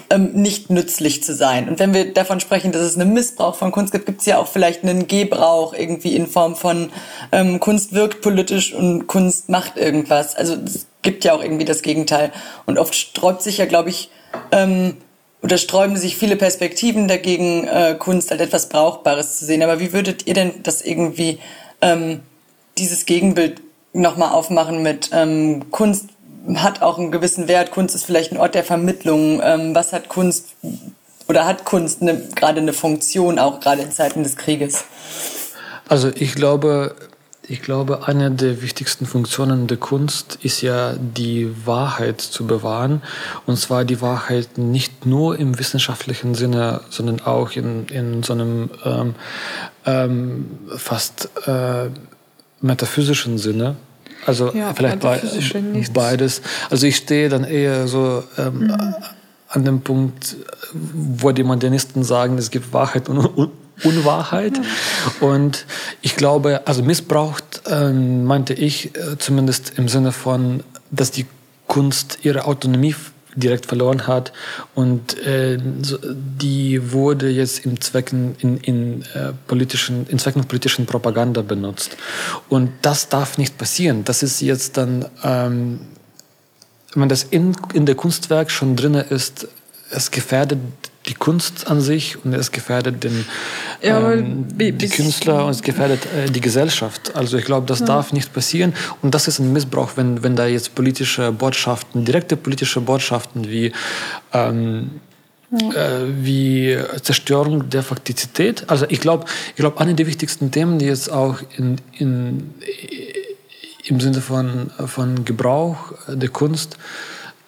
ähm, nicht nützlich zu sein. Und wenn wir davon sprechen, dass es einen Missbrauch von Kunst gibt, gibt es ja auch vielleicht einen Gebrauch irgendwie in Form von ähm, Kunst wirkt politisch und Kunst macht irgendwas. Also es gibt ja auch irgendwie das Gegenteil. Und oft sträubt sich ja, glaube ich, ähm, oder sträuben sich viele Perspektiven dagegen, äh, Kunst als etwas Brauchbares zu sehen. Aber wie würdet ihr denn das irgendwie, ähm, dieses Gegenbild nochmal aufmachen mit ähm, Kunst hat auch einen gewissen Wert, Kunst ist vielleicht ein Ort der Vermittlung. Ähm, was hat Kunst oder hat Kunst eine, gerade eine Funktion, auch gerade in Zeiten des Krieges? Also ich glaube, ich glaube, eine der wichtigsten Funktionen der Kunst ist ja die Wahrheit zu bewahren. Und zwar die Wahrheit nicht nur im wissenschaftlichen Sinne, sondern auch in, in so einem ähm, ähm, fast äh, metaphysischen Sinne. Also ja, vielleicht be beides. Also ich stehe dann eher so ähm, mhm. an dem Punkt, wo die Modernisten sagen, es gibt Wahrheit und, Unwahrheit. Und ich glaube, also missbraucht, ähm, meinte ich äh, zumindest im Sinne von, dass die Kunst ihre Autonomie direkt verloren hat. Und äh, die wurde jetzt im Zwecken in, in äh, politischen in Zwecken politischen Propaganda benutzt. Und das darf nicht passieren. Das ist jetzt dann ähm, wenn das in, in der Kunstwerk schon drin ist es gefährdet die Kunst an sich und es gefährdet den, Ja, ähm, die Künstler und es gefährdet äh, die Gesellschaft. Also ich glaube, das darf nicht passieren und das ist ein Missbrauch, wenn, wenn da jetzt politische Botschaften, direkte politische Botschaften wie ähm, äh, wie Zerstörung der Faktizität. Also ich glaube, ich glaube, eine der wichtigsten Themen, die jetzt auch in, in, im Sinne von, von Gebrauch der Kunst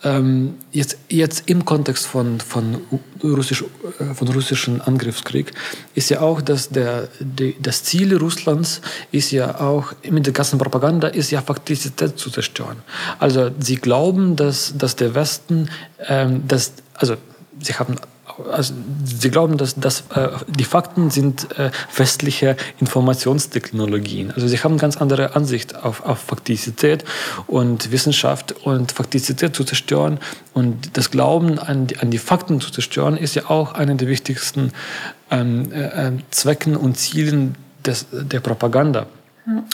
ähm, jetzt, jetzt im Kontext von, von, Russisch, äh, von russischen Angriffskrieg ist ja auch, dass der, die, das Ziel Russlands ist ja auch mit der ganzen Propaganda ist ja Faktizität zu zerstören. Also sie glauben, dass, dass der Westen, ähm, dass, also sie haben also sie glauben, dass, dass äh, die Fakten sind äh, westliche Informationstechnologien. Also sie haben eine ganz andere Ansicht auf, auf Faktizität und Wissenschaft und Faktizität zu zerstören und das Glauben an die, an die Fakten zu zerstören ist ja auch einer der wichtigsten ähm, äh, äh, Zwecken und Zielen des, der Propaganda.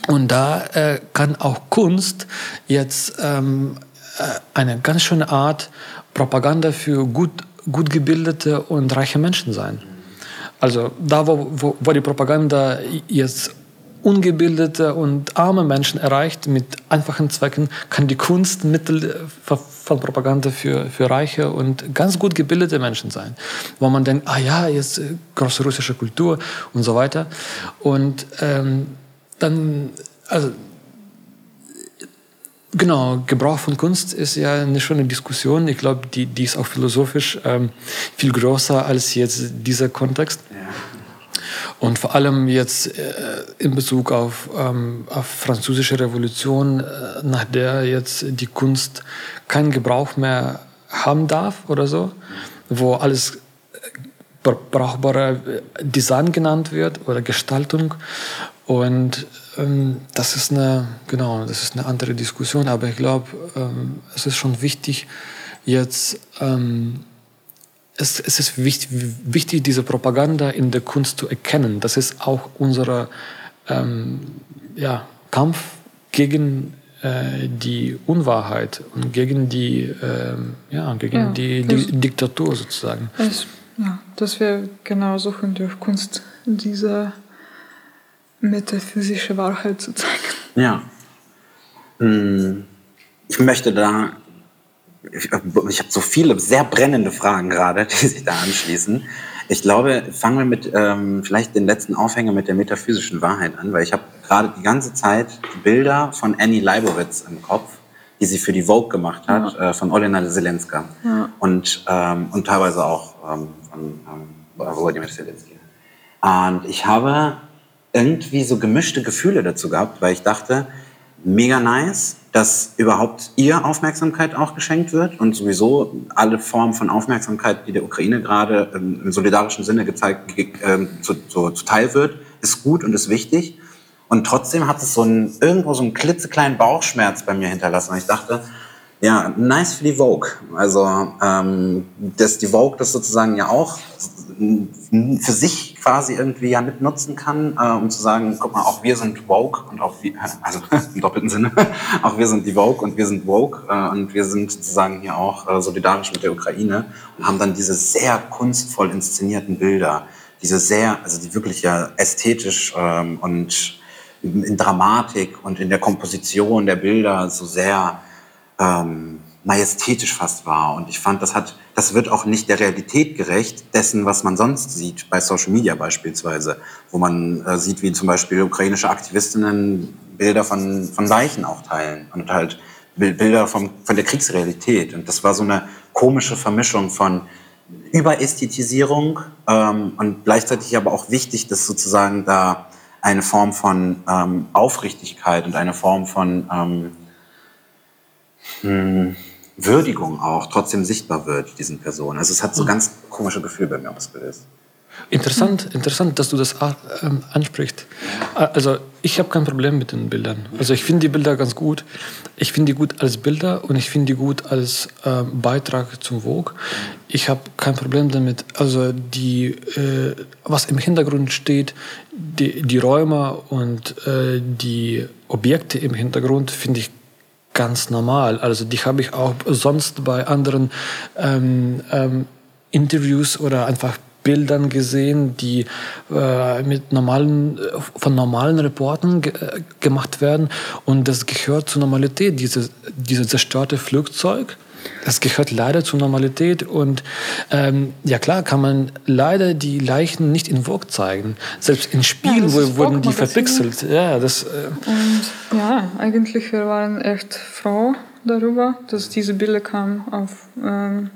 Und da äh, kann auch Kunst jetzt ähm, äh, eine ganz schöne Art Propaganda für gut, gut gebildete und reiche Menschen sein. Also da, wo, wo, wo die Propaganda jetzt ungebildete und arme Menschen erreicht mit einfachen Zwecken, kann die Kunst Mittel von Propaganda für, für reiche und ganz gut gebildete Menschen sein. Wo man denkt, ah ja, jetzt äh, große russische Kultur und so weiter. Und ähm, dann, also Genau, Gebrauch von Kunst ist ja eine schöne Diskussion. Ich glaube, die, die ist auch philosophisch ähm, viel größer als jetzt dieser Kontext. Und vor allem jetzt äh, in Bezug auf, ähm, auf französische Revolution, äh, nach der jetzt die Kunst keinen Gebrauch mehr haben darf oder so, wo alles äh, brauchbare Design genannt wird oder Gestaltung. Und ähm, das ist eine, genau, das ist eine andere Diskussion, aber ich glaube, ähm, es ist schon wichtig, jetzt, ähm, es, es ist wichtig, wichtig, diese Propaganda in der Kunst zu erkennen. Das ist auch unser ähm, ja, Kampf gegen äh, die Unwahrheit und gegen die, ähm, ja, gegen Ja, die, das- die Diktatur sozusagen. Es, ja, dass wir genau suchen durch Kunst diese metaphysische Wahrheit zu zeigen. Ja. Hm, Ich möchte da, ich, ich habe so viele sehr brennende Fragen gerade, die sich da anschließen. Ich glaube, fangen wir mit ähm, vielleicht den letzten Aufhänger mit der metaphysischen Wahrheit an, weil ich habe gerade die ganze Zeit Bilder von Annie Leibovitz im Kopf, die sie für die Vogue gemacht hat, äh, von Olena Zelenska und, ähm, und teilweise auch ähm, von ähm, Zelensky. Und ich habe irgendwie so gemischte Gefühle dazu gehabt, weil ich dachte, mega nice, dass überhaupt ihr Aufmerksamkeit auch geschenkt wird und sowieso alle Formen von Aufmerksamkeit, die der Ukraine gerade im solidarischen Sinne gezeigt, ge- ähm, zu, zu, zuteil wird, ist gut und ist wichtig. Und trotzdem hat es so ein, irgendwo so einen klitzekleinen Bauchschmerz bei mir hinterlassen. Und ich dachte, ja, nice für die Vogue. Also, ähm, dass die Vogue das sozusagen ja auch für sich quasi irgendwie ja mitnutzen kann, äh, um zu sagen, guck mal, auch wir sind woke und auch wir, also im doppelten Sinne, auch wir sind die Vogue und wir sind woke äh, und wir sind sozusagen hier auch äh, solidarisch mit der Ukraine und haben dann diese sehr kunstvoll inszenierten Bilder, diese sehr, also die wirklich ja ästhetisch ähm, und in Dramatik und in der Komposition der Bilder so sehr ähm, majestätisch fast war. Und ich fand, das hat, das wird auch nicht der Realität gerecht dessen, was man sonst sieht, bei Social Media beispielsweise, wo man äh, sieht, wie zum Beispiel ukrainische Aktivistinnen Bilder von, von Leichen auch teilen und halt Bil- Bilder vom, von der Kriegsrealität. Und das war so eine komische Vermischung von Überästhetisierung ähm, und gleichzeitig aber auch wichtig, dass sozusagen da eine Form von ähm, Aufrichtigkeit und eine Form von ähm, hm, Würdigung auch trotzdem sichtbar wird, diesen Personen. Also es hat so ganz komische Gefühle bei mir ausgelöst. Interessant, interessant, dass du das ähm, ansprichst. Also ich habe kein Problem mit den Bildern. Also ich finde die Bilder ganz gut. Ich finde die gut als Bilder und ich finde die gut als äh, Beitrag zum Vogue. Ich habe kein Problem damit. Also die, äh, was im Hintergrund steht, die, die Räume und äh, die Objekte im Hintergrund finde ich ganz normal. Also die habe ich auch sonst bei anderen ähm, ähm, Interviews oder einfach Bildern gesehen, die äh, mit normalen, von normalen Reportern ge äh, gemacht werden. Und das gehört zur Normalität, dieses, dieses zerstörte Flugzeug. Das gehört leider zur Normalität und ähm, ja klar kann man leider die Leichen nicht in Vogue zeigen. Selbst in Spielen ja, wurden die verpixelt. Ja, das, äh und ja, eigentlich wir waren echt froh darüber, dass diese Bilder kamen auf ähm,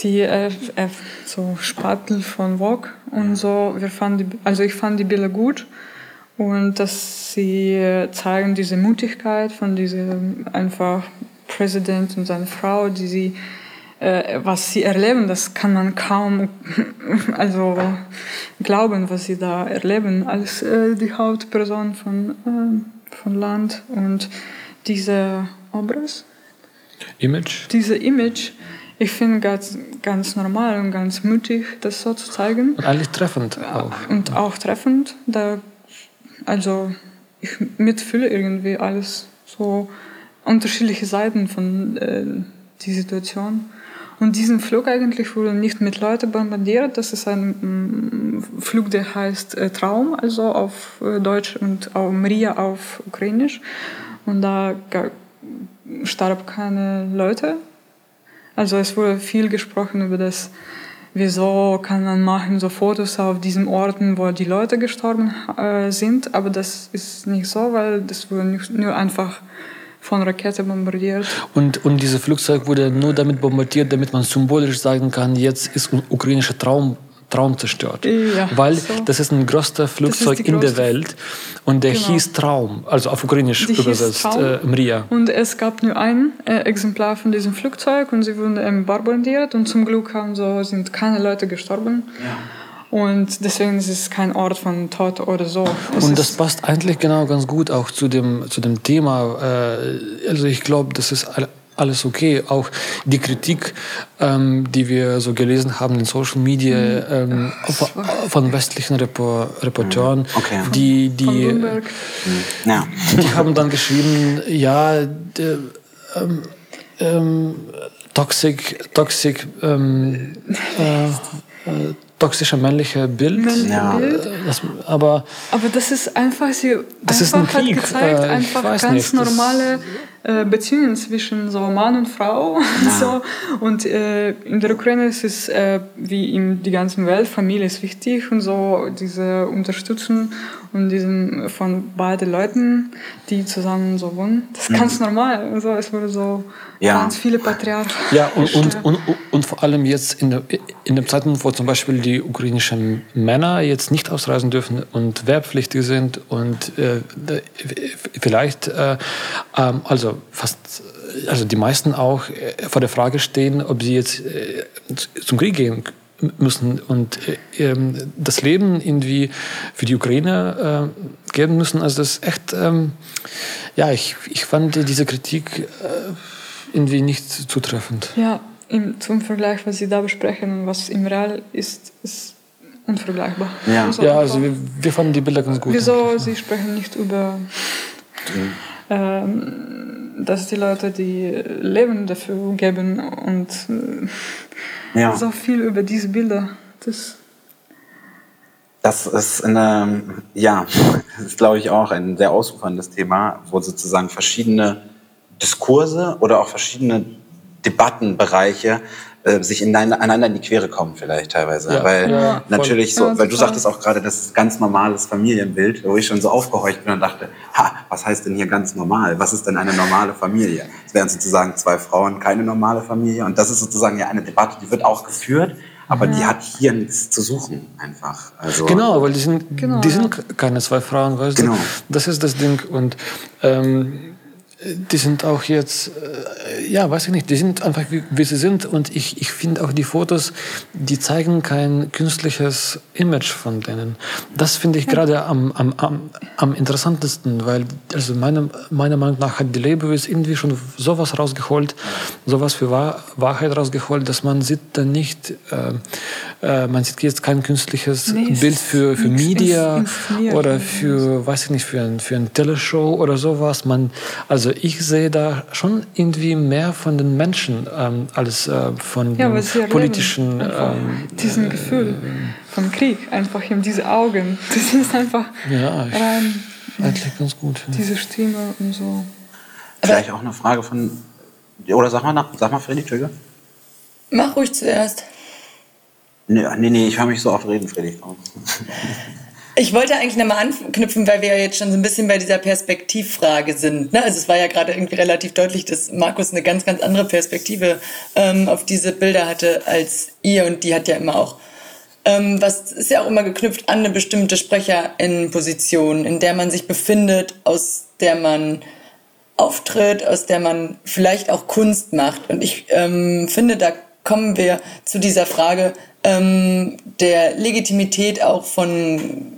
die äh, äh, so Spatel von Vogue und so. Wir fanden die, also ich fand die Bilder gut und dass sie zeigen diese Mutigkeit von diesem einfach Präsident und seine Frau, die sie äh, was sie erleben, das kann man kaum also glauben, was sie da erleben als äh, die Hauptperson von äh, von Land und diese Obras Image diese Image ich finde ganz, ganz normal und ganz mutig, das so zu zeigen. Und eigentlich treffend auch. Und auch treffend. Da, also ich mitfühle irgendwie alles so unterschiedliche Seiten von äh, die Situation. Und diesen Flug eigentlich wurde nicht mit Leuten bombardiert. Das ist ein mm, Flug, der heißt äh, Traum, also auf äh, Deutsch und auch Maria auf Ukrainisch. Und da starb keine Leute. Also es wurde viel gesprochen über das, wieso kann man machen so Fotos auf diesen Orten, wo die Leute gestorben äh, sind, aber das ist nicht so, weil das wurde nur einfach von Raketen bombardiert. Und, und dieses Flugzeug wurde nur damit bombardiert, damit man symbolisch sagen kann, jetzt ist ein ukrainischer Traum Traum zerstört. Ja, Weil so. das ist ein größter Flugzeug in der Welt und der Genau. hieß Traum, also auf Ukrainisch Die übersetzt, äh, Mria. Und es gab nur ein äh, Exemplar von diesem Flugzeug und sie wurden ähm, bombardiert und zum Glück haben so, sind keine Leute gestorben. Und deswegen ist es kein Ort von Tod oder so. Es Und das passt eigentlich genau ganz gut auch zu dem, zu dem Thema. Äh, also ich glaube, das ist all- alles okay. Auch die Kritik, ähm, die wir so gelesen haben in Social Media ähm, von, westlichen Repo Reporteuren, Okay. die, von die, Bloomberg. Ja. die haben dann geschrieben, ja, der, ähm, ähm, toxic, toxic, ähm, äh, äh, toxischer männlicher Bild. Männliche Ja. Bild. Das, aber Aber das ist einfach, sie Das einfach ein hat gezeigt, äh, einfach ganz nicht, normale äh, Beziehungen zwischen so Mann und Frau. so. Und äh, in der Ukraine ist es, äh, wie in die ganzen Welt, Familie ist wichtig und so diese Unterstützung und diesen von beiden Leuten, die zusammen so wohnen. Das ist ganz normal. Also es wurde so Ja. ganz viele Patriarchen. Ja, und, und, und, und vor allem jetzt in, der, in dem Zeitpunkt, wo zum Beispiel die ukrainischen Männer jetzt nicht ausreisen dürfen und wehrpflichtig sind und äh, vielleicht, äh, ähm, also fast, also die meisten auch äh, vor der Frage stehen, ob sie jetzt äh, zum Krieg gehen müssen und äh, ähm, das Leben irgendwie für die Ukraine äh, geben müssen. Also das ist echt, ähm, ja, ich, ich fand diese Kritik äh, irgendwie nicht zutreffend. Ja, im, zum Vergleich, was Sie da besprechen und was im Real ist, ist unvergleichbar. Ja. Also Ja, also wir, wir fanden die Bilder ganz gut. Wieso Sie sprechen nicht über, ähm, dass die Leute die Leben dafür geben und äh, Ja. so viel über diese Bilder. Das, Das ist eine, ja, das ist glaube ich auch ein sehr ausuferndes Thema, wo sozusagen verschiedene Diskurse oder auch verschiedene Debattenbereiche äh, sich ineinander, einander in die Quere kommen vielleicht teilweise. Ja, weil ja, voll. natürlich so, Ja, weil du sagtest auch gerade, das ist ganz normales Familienbild, wo ich schon so aufgehorcht bin und dachte, ha, was heißt denn hier ganz normal? Was ist denn eine normale Familie? Es wären sozusagen zwei Frauen keine normale Familie und das ist sozusagen ja eine Debatte, die wird auch geführt, aber die hat hier nichts zu suchen einfach. Also, Genau, weil die sind, Genau, die ja. sind keine zwei Frauen, weißt Genau. du? Das ist das Ding. Und ähm, die sind auch jetzt, äh, ja, weiß ich nicht, die sind einfach wie, wie sie sind und ich, ich finde auch die Fotos, die zeigen kein künstliches Image von denen. Das finde ich gerade am, am, am, am interessantesten, weil also meine, meiner Meinung nach hat die Leibowitz irgendwie schon sowas rausgeholt, sowas für Wahr, Wahrheit rausgeholt, dass man sieht dann nicht, äh, äh, man sieht jetzt kein künstliches Nee, Bild für, für Media oder für, weiß ich nicht, für ein, für ein Teleshow oder sowas. Man, also ich sehe da schon irgendwie mehr von den Menschen ähm, als äh, von Ja, den politischen. Ähm, diesen Gefühl vom Krieg, einfach in diese Augen. Das ist einfach ja, ich, rein eigentlich ganz gut. ja. diese Stimme und so. Vielleicht auch eine Frage von. Oder sag mal, nach, sag mal, Freddy, Entschuldige. Mach ruhig zuerst. Nee, nee, nee, ich höre mich so oft reden, Freddy. Ich wollte eigentlich nochmal anknüpfen, weil wir ja jetzt schon so ein bisschen bei dieser Perspektivfrage sind. Ne? Also es war ja gerade irgendwie relativ deutlich, dass Markus eine ganz, ganz andere Perspektive ähm, auf diese Bilder hatte als ihr und die hat ja immer auch, ähm, was ist ja auch immer geknüpft an eine bestimmte Sprecherinnenposition, in der man sich befindet, aus der man auftritt, aus der man vielleicht auch Kunst macht. Und ich ähm, finde, da kommen wir zu dieser Frage ähm, der Legitimität auch von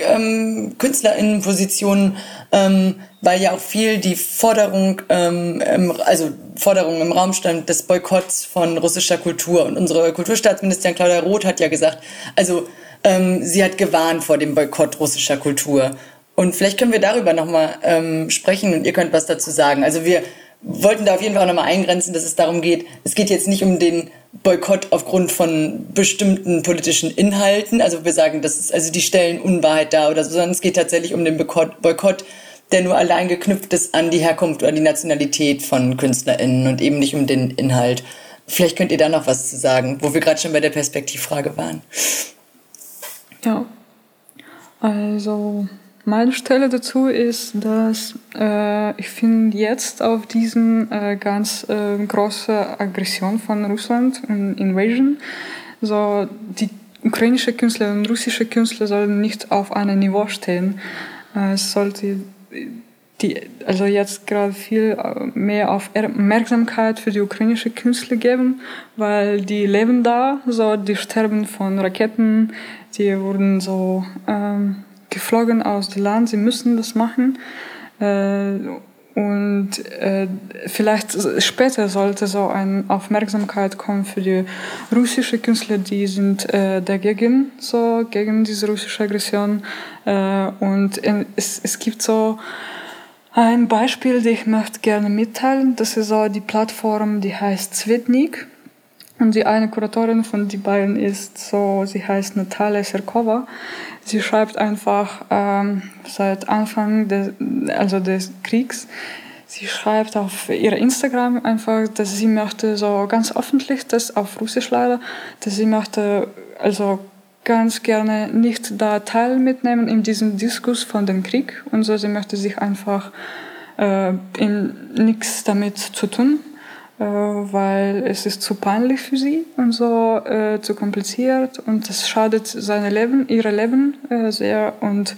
ähm, KünstlerInnenpositionen, ähm, weil ja auch viel die Forderung, ähm, im, also Forderung im Raum stand des Boykotts von russischer Kultur. Und unsere Kulturstaatsministerin Claudia Roth hat ja gesagt, also ähm, sie hat gewarnt vor dem Boykott russischer Kultur. Und vielleicht können wir darüber nochmal ähm, sprechen und ihr könnt was dazu sagen. Also wir wollten da auf jeden Fall auch nochmal eingrenzen, dass es darum geht, es geht jetzt nicht um den Boykott aufgrund von bestimmten politischen Inhalten. Also wir sagen, das ist, also die stellen Unwahrheit dar oder so, sondern es geht tatsächlich um den Boykott, Boykott der nur allein geknüpft ist an die Herkunft oder die Nationalität von KünstlerInnen und eben nicht um den Inhalt. Vielleicht könnt ihr da noch was zu sagen, wo wir gerade schon bei der Perspektivfrage waren. Ja, also meine Stelle dazu ist, dass äh, ich finde jetzt auf diesen äh, ganz äh, große Aggression von Russland Invasion, so die ukrainische Künstler und russische Künstler sollen nicht auf einem Niveau stehen. Äh, es sollte die, also jetzt gerade viel äh, mehr auf Aufmerksamkeit für die ukrainische Künstler geben, weil die leben da, so die sterben von Raketen, die wurden so ähm, geflogen aus dem Land, sie müssen das machen. Äh, und äh, vielleicht später sollte so eine Aufmerksamkeit kommen für die russische Künstler, die sind äh, dagegen, so gegen diese russische Aggression. Und es, es gibt so ein Beispiel, das ich möchte gerne mitteilen. Das ist so die Plattform, die heißt Zvetnik. Und die eine Kuratorin von den beiden ist so, sie heißt Natalia Serkova. Sie schreibt einfach ähm, seit Anfang des, also des Kriegs, sie schreibt auf ihrer Instagram einfach, dass sie möchte so ganz öffentlich, das auf Russisch leider, dass sie möchte also ganz gerne nicht da teil mitnehmen in diesem Diskurs von dem Krieg und so, sie möchte sich einfach äh, nichts damit zu tun weil es ist zu peinlich für sie und so äh, zu kompliziert. Und es schadet seine Leben, ihre Leben äh, sehr. Und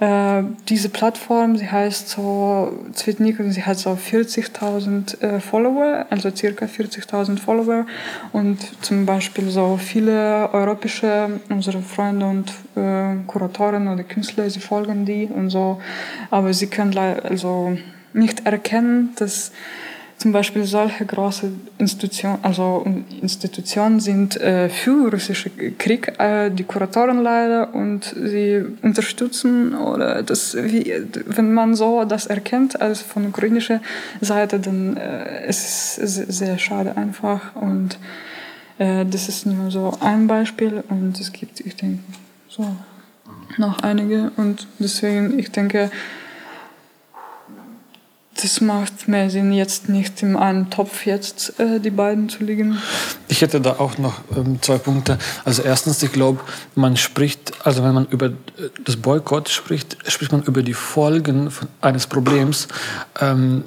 äh, diese Plattform, sie heißt so Zvetnik und sie hat so 40.000 äh, Follower, also circa 40.000 Follower. Und zum Beispiel so viele europäische unsere Freunde und äh, Kuratoren oder Künstler, sie folgen die und so, aber sie können also nicht erkennen, dass zum Beispiel solche große Institutionen, also Institutionen sind äh, für russischen Krieg, äh, die Kuratoren leider, und sie unterstützen oder das, wie, wenn man so das erkennt als von ukrainischer Seite, dann äh, es ist es sehr schade einfach und äh, das ist nur so ein Beispiel und es gibt, ich denke, so noch einige und deswegen, ich denke, das macht mehr Sinn, jetzt nicht in einem Topf jetzt äh, die beiden zu liegen. Ich hätte da auch noch ähm, zwei Punkte. Also erstens, ich glaube, man spricht, also wenn man über äh, das Boykott spricht, spricht man über die Folgen von, eines Problems. Ähm,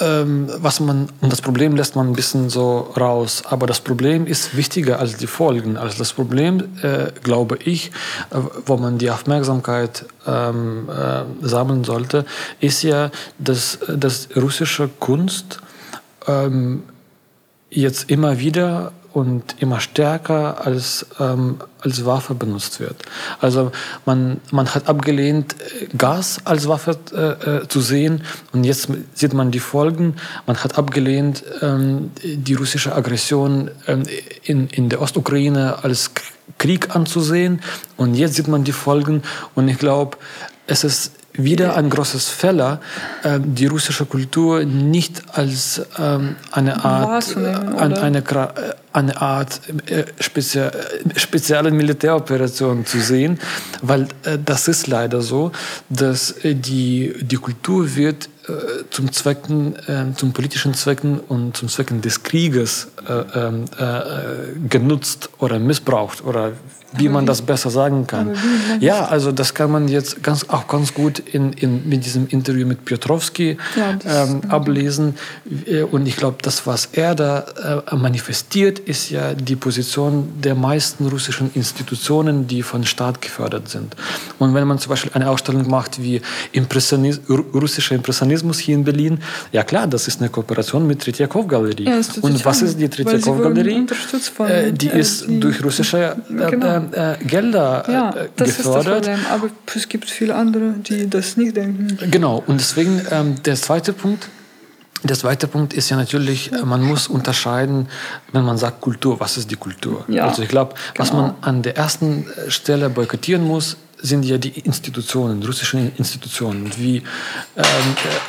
ähm, was man, und das Problem lässt man ein bisschen so raus. Aber das Problem ist wichtiger als die Folgen. Also das Problem, äh, glaube ich, äh, wo man die Aufmerksamkeit ähm, äh, sammeln sollte, ist ja, dass, dass russische Kunst ähm, jetzt immer wieder und immer stärker als, ähm, als Waffe benutzt wird. Also man, man hat abgelehnt, äh, Gas als Waffe äh, äh, zu sehen und jetzt sieht man die Folgen. Man hat abgelehnt, ähm, die russische Aggression ähm, in, in der Ostukraine als Krieg anzusehen und jetzt sieht man die Folgen und ich glaube, es ist wieder ein großes Fehler, äh, die russische Kultur nicht als ähm, eine Art, äh, eine, eine, eine Art äh, spezie spezielle Militäroperation zu sehen, weil das ist leider so, dass die, die Kultur wird zum Zwecken, zum politischen Zwecken und zum Zwecken des Krieges ähm, genutzt oder missbraucht oder wie man das besser sagen kann. Ja, also das kann man jetzt ganz, auch ganz gut in, in, mit diesem Interview mit Piotrowski ja, ähm, ablesen. Äh, und ich glaube, das, was er da äh, manifestiert, ist ja die Position der meisten russischen Institutionen, die von Staat gefördert sind. Und wenn man zum Beispiel eine Ausstellung macht wie Impressionis russischer Impressionismus hier in Berlin, ja klar, das ist eine Kooperation mit Tretjakow-Galerie. Ja, und was ist die Tretjakow-Galerie? Äh, die ist die, durch russische genau äh, Gelder ja, äh, das gefördert. Ist das Problem. Aber es gibt viele andere, die das nicht denken. Genau, und deswegen ähm, der zweite Punkt. Der zweite Punkt ist ja natürlich, ja. man muss unterscheiden, wenn man sagt Kultur, was ist die Kultur? Ja, also ich glaube, genau. was man an der ersten Stelle boykottieren muss, sind ja die Institutionen, russische Institutionen, wie ähm,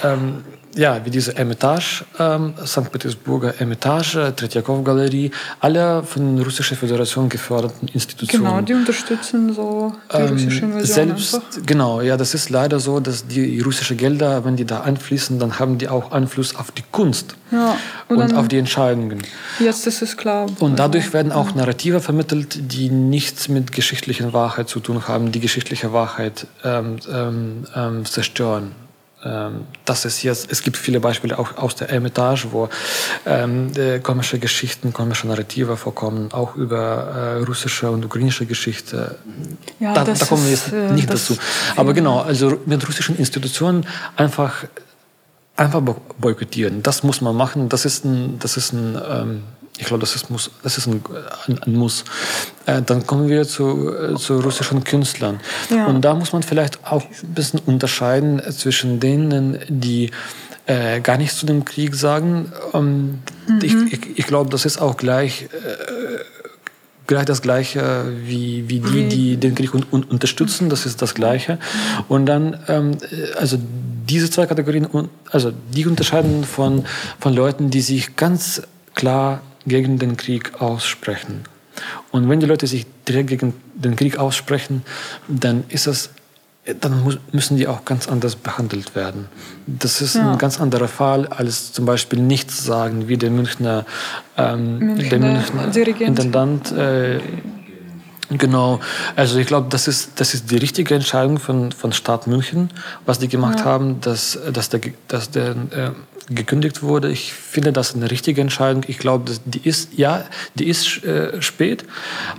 äh, ähm, ja, wie diese Ermitage, ähm, St. Petersburger Ermitage, Tretjakow-Galerie, alle von der Russischen Föderation geförderten Institutionen. Genau, die unterstützen so die ähm, russische Invasion Selbst, einfach. genau, ja, das ist leider so, dass die russischen Gelder, wenn die da einfließen, dann haben die auch Einfluss auf die Kunst ja, und, und auf die Entscheidungen. Jetzt ist es klar. Und dadurch werden auch Narrative vermittelt, die nichts mit geschichtlicher Wahrheit zu tun haben, die geschichtliche Wahrheit ähm, ähm, ähm zerstören. Ähm, das ist jetzt, es gibt viele Beispiele auch aus der Ermitage, wo ähm, komische Geschichten, komische Narrative vorkommen, auch über äh, russische und ukrainische Geschichte. Ja, da, da kommen wir jetzt äh, nicht dazu. Aber genau, also mit russischen Institutionen einfach einfach boykottieren. Das muss man machen. Das ist ein, das ist ein ähm, ich glaube, das ist, muss, das ist ein, ein, ein Muss. Äh, dann kommen wir zu, äh, zu russischen Künstlern. Ja. Und da muss man vielleicht auch ein bisschen unterscheiden zwischen denen, die äh, gar nichts zu dem Krieg sagen. Ähm, mhm. Ich, ich, ich glaube, das ist auch gleich, äh, gleich das Gleiche wie, wie die, die den Krieg un, unterstützen. Das ist das Gleiche. Und dann, ähm, also diese zwei Kategorien, also die unterscheiden von, von Leuten, die sich ganz klar gegen den Krieg aussprechen. Und wenn die Leute sich direkt gegen den Krieg aussprechen, dann ist das dann muss, müssen die auch ganz anders behandelt werden. Das ist ja. ein ganz anderer Fall als zum Beispiel nichts sagen, wie der Münchner, ähm, Münchner der Münchner Intendant. Äh, genau, also ich glaube, das ist, das ist die richtige Entscheidung von, von Stadt München, was die gemacht ja. haben, dass, dass der, dass der äh, gekündigt wurde. Ich finde das eine richtige Entscheidung. Ich glaube, die ist, ja, die ist äh, spät,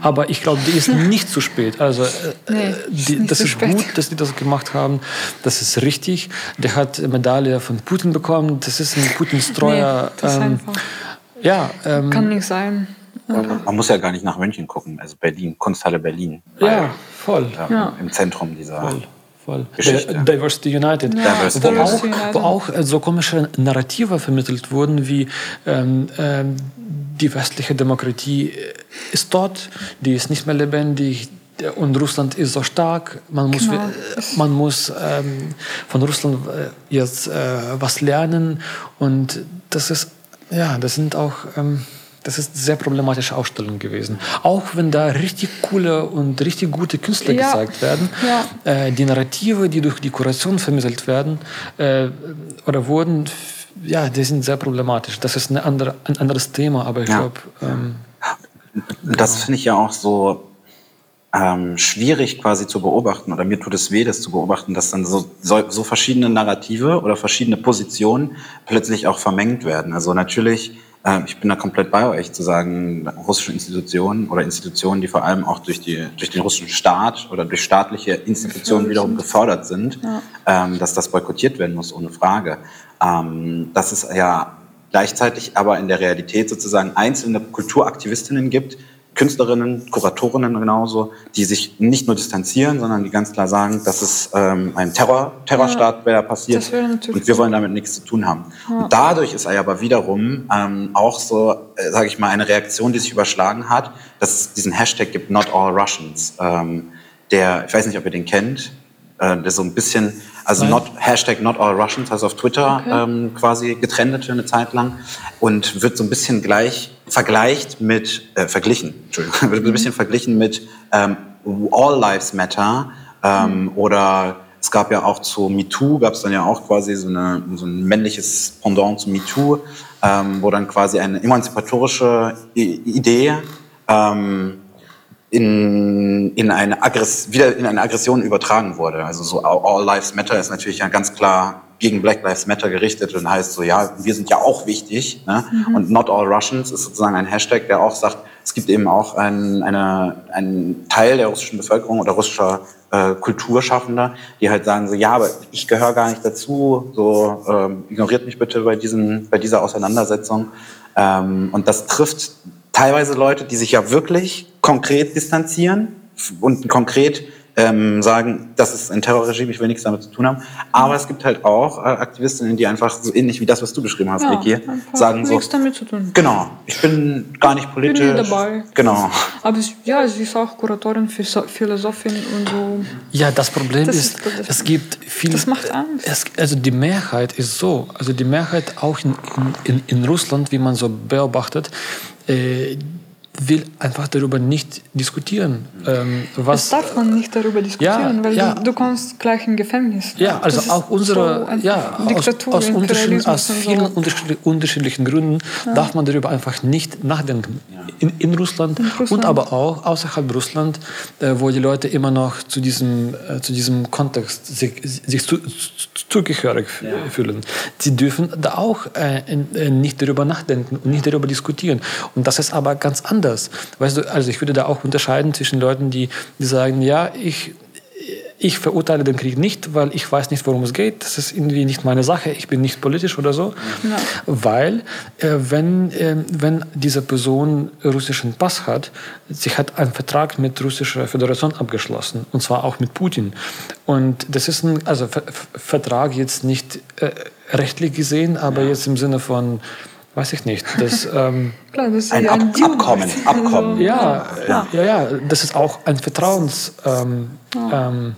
aber ich glaube, die ist nicht zu spät. Also, äh, nee, die, das ist spät. gut, dass die das gemacht haben. Das ist richtig. Der hat eine Medaille von Putin bekommen. Das ist ein Putins treuer. Nee, ähm, ja, ähm, Kann nicht sein. Man, man muss ja gar nicht nach München gucken, also Berlin, Kunsthalle Berlin. Ja, voll. Ja, Im Zentrum dieser voll voll. Diversity United. Ja, Diversity wo, auch, wo auch äh, so komische Narrative vermittelt wurden, wie ähm, ähm, die westliche Demokratie ist dort, die ist nicht mehr lebendig, und Russland ist so stark, man muss, genau. man muss ähm, von Russland äh, jetzt äh, was lernen und das ist, ja, das sind auch ähm, das ist eine sehr problematische Ausstellung gewesen. Auch wenn da richtig coole und richtig gute Künstler ja. gezeigt werden, ja. äh, die Narrative, die durch die Kuration vermittelt werden äh, oder wurden, ja, die sind sehr problematisch. Das ist eine andere, ein anderes Thema, aber ich ja. glaube. Ähm, das finde ich ja auch so ähm, schwierig quasi zu beobachten oder mir tut es weh, das zu beobachten, dass dann so, so, so verschiedene Narrative oder verschiedene Positionen plötzlich auch vermengt werden. Also natürlich, äh, ich bin da komplett bei euch zu sagen, russische Institutionen oder Institutionen, die vor allem auch durch, die, durch den russischen Staat oder durch staatliche Institutionen wiederum gefördert sind, ähm, dass das boykottiert werden muss, ohne Frage. Ähm, dass es ja gleichzeitig aber in der Realität sozusagen einzelne Kulturaktivistinnen gibt, Künstlerinnen, Kuratorinnen genauso, die sich nicht nur distanzieren, sondern die ganz klar sagen, dass es ähm, ein Terror, Terrorstaat wäre passiert das wäre natürlich und wir wollen damit nichts zu tun haben. Und dadurch ist er aber wiederum ähm, auch so, äh, sage ich mal, eine Reaktion, die sich überschlagen hat, dass es diesen Hashtag gibt, Not All Russians. Ähm, der, ich weiß nicht, ob ihr den kennt, äh, der so ein bisschen, also not, Hashtag Not All Russians, also auf Twitter ähm, quasi getrendet für eine Zeit lang und wird so ein bisschen gleich vergleicht mit, äh, verglichen, Entschuldigung, wird ein bisschen verglichen mit ähm, All Lives Matter ähm, oder es gab ja auch zu MeToo, gab es dann ja auch quasi so, eine, so ein männliches Pendant zu MeToo, ähm, wo dann quasi eine emanzipatorische I Idee ähm, in, in, eine Aggress wieder in eine Aggression übertragen wurde. Also so All Lives Matter ist natürlich ja ganz klar gegen Black Lives Matter gerichtet und heißt so, ja, wir sind ja auch wichtig. Ne? Und Not All Russians ist sozusagen ein Hashtag, der auch sagt, es gibt eben auch einen, eine, einen Teil der russischen Bevölkerung oder russischer äh, Kulturschaffender, die halt sagen so, ja, aber ich gehöre gar nicht dazu, so ähm, ignoriert mich bitte bei, diesen, bei dieser Auseinandersetzung. Ähm, und das trifft teilweise Leute, die sich ja wirklich konkret distanzieren und konkret ähm, sagen, das ist ein Terrorregime, ich will nichts damit zu tun haben. Aber es gibt halt auch äh, Aktivistinnen, die einfach so ähnlich wie das, was du beschrieben hast, Ja, Vicky, sagen so, nichts damit zu tun. genau, ich bin gar nicht Bin politisch. nie dabei. Genau. Aber es, ja, sie ist auch Kuratorin, Philosoph- Philosophin und so. Ja, das Problem Das ist, ist es gibt viel. das macht Angst. Es, also die Mehrheit ist so, also die Mehrheit auch in, in, in, in Russland, wie man so beobachtet, äh, will einfach darüber nicht diskutieren. Ähm, Das was, darf man nicht darüber diskutieren, ja, weil ja. Du, du kommst gleich in Gefängnis. Ja, also Das auch unsere, so ja, aus, Diktatur, aus, unterschiedlichen, Imperialismus aus und so. vielen unterschiedlichen, unterschiedlichen Gründen darf man darüber einfach nicht nachdenken. In, in, Russland Russland. und aber auch außerhalb Russland, äh, wo die Leute immer noch zu diesem, äh, zu diesem Kontext sich, sich zu, zu, zugehörig fühlen. Sie dürfen da auch äh, in- äh, nicht darüber nachdenken und nicht darüber diskutieren. Und das ist aber ganz anders. Weißt du, also ich würde da auch unterscheiden zwischen Leuten, die, die sagen, ja, ich, ich verurteile den Krieg nicht, weil ich weiß nicht, worum es geht. Das ist irgendwie nicht meine Sache. Ich bin nicht politisch oder so. Weil, äh, wenn, äh, wenn diese Person russischen Pass hat, sie hat einen Vertrag mit russischer Föderation abgeschlossen. Und zwar auch mit Putin. Und das ist ein also, Ver Ver- Vertrag jetzt nicht äh, rechtlich gesehen, aber jetzt im Sinne von, weiß ich nicht, das... Ähm, Klar, das ist Ein ja Ab Deal. Abkommen, Abkommen. ja, ja, ja, ja, das ist auch ein Vertrauens ähm, ähm,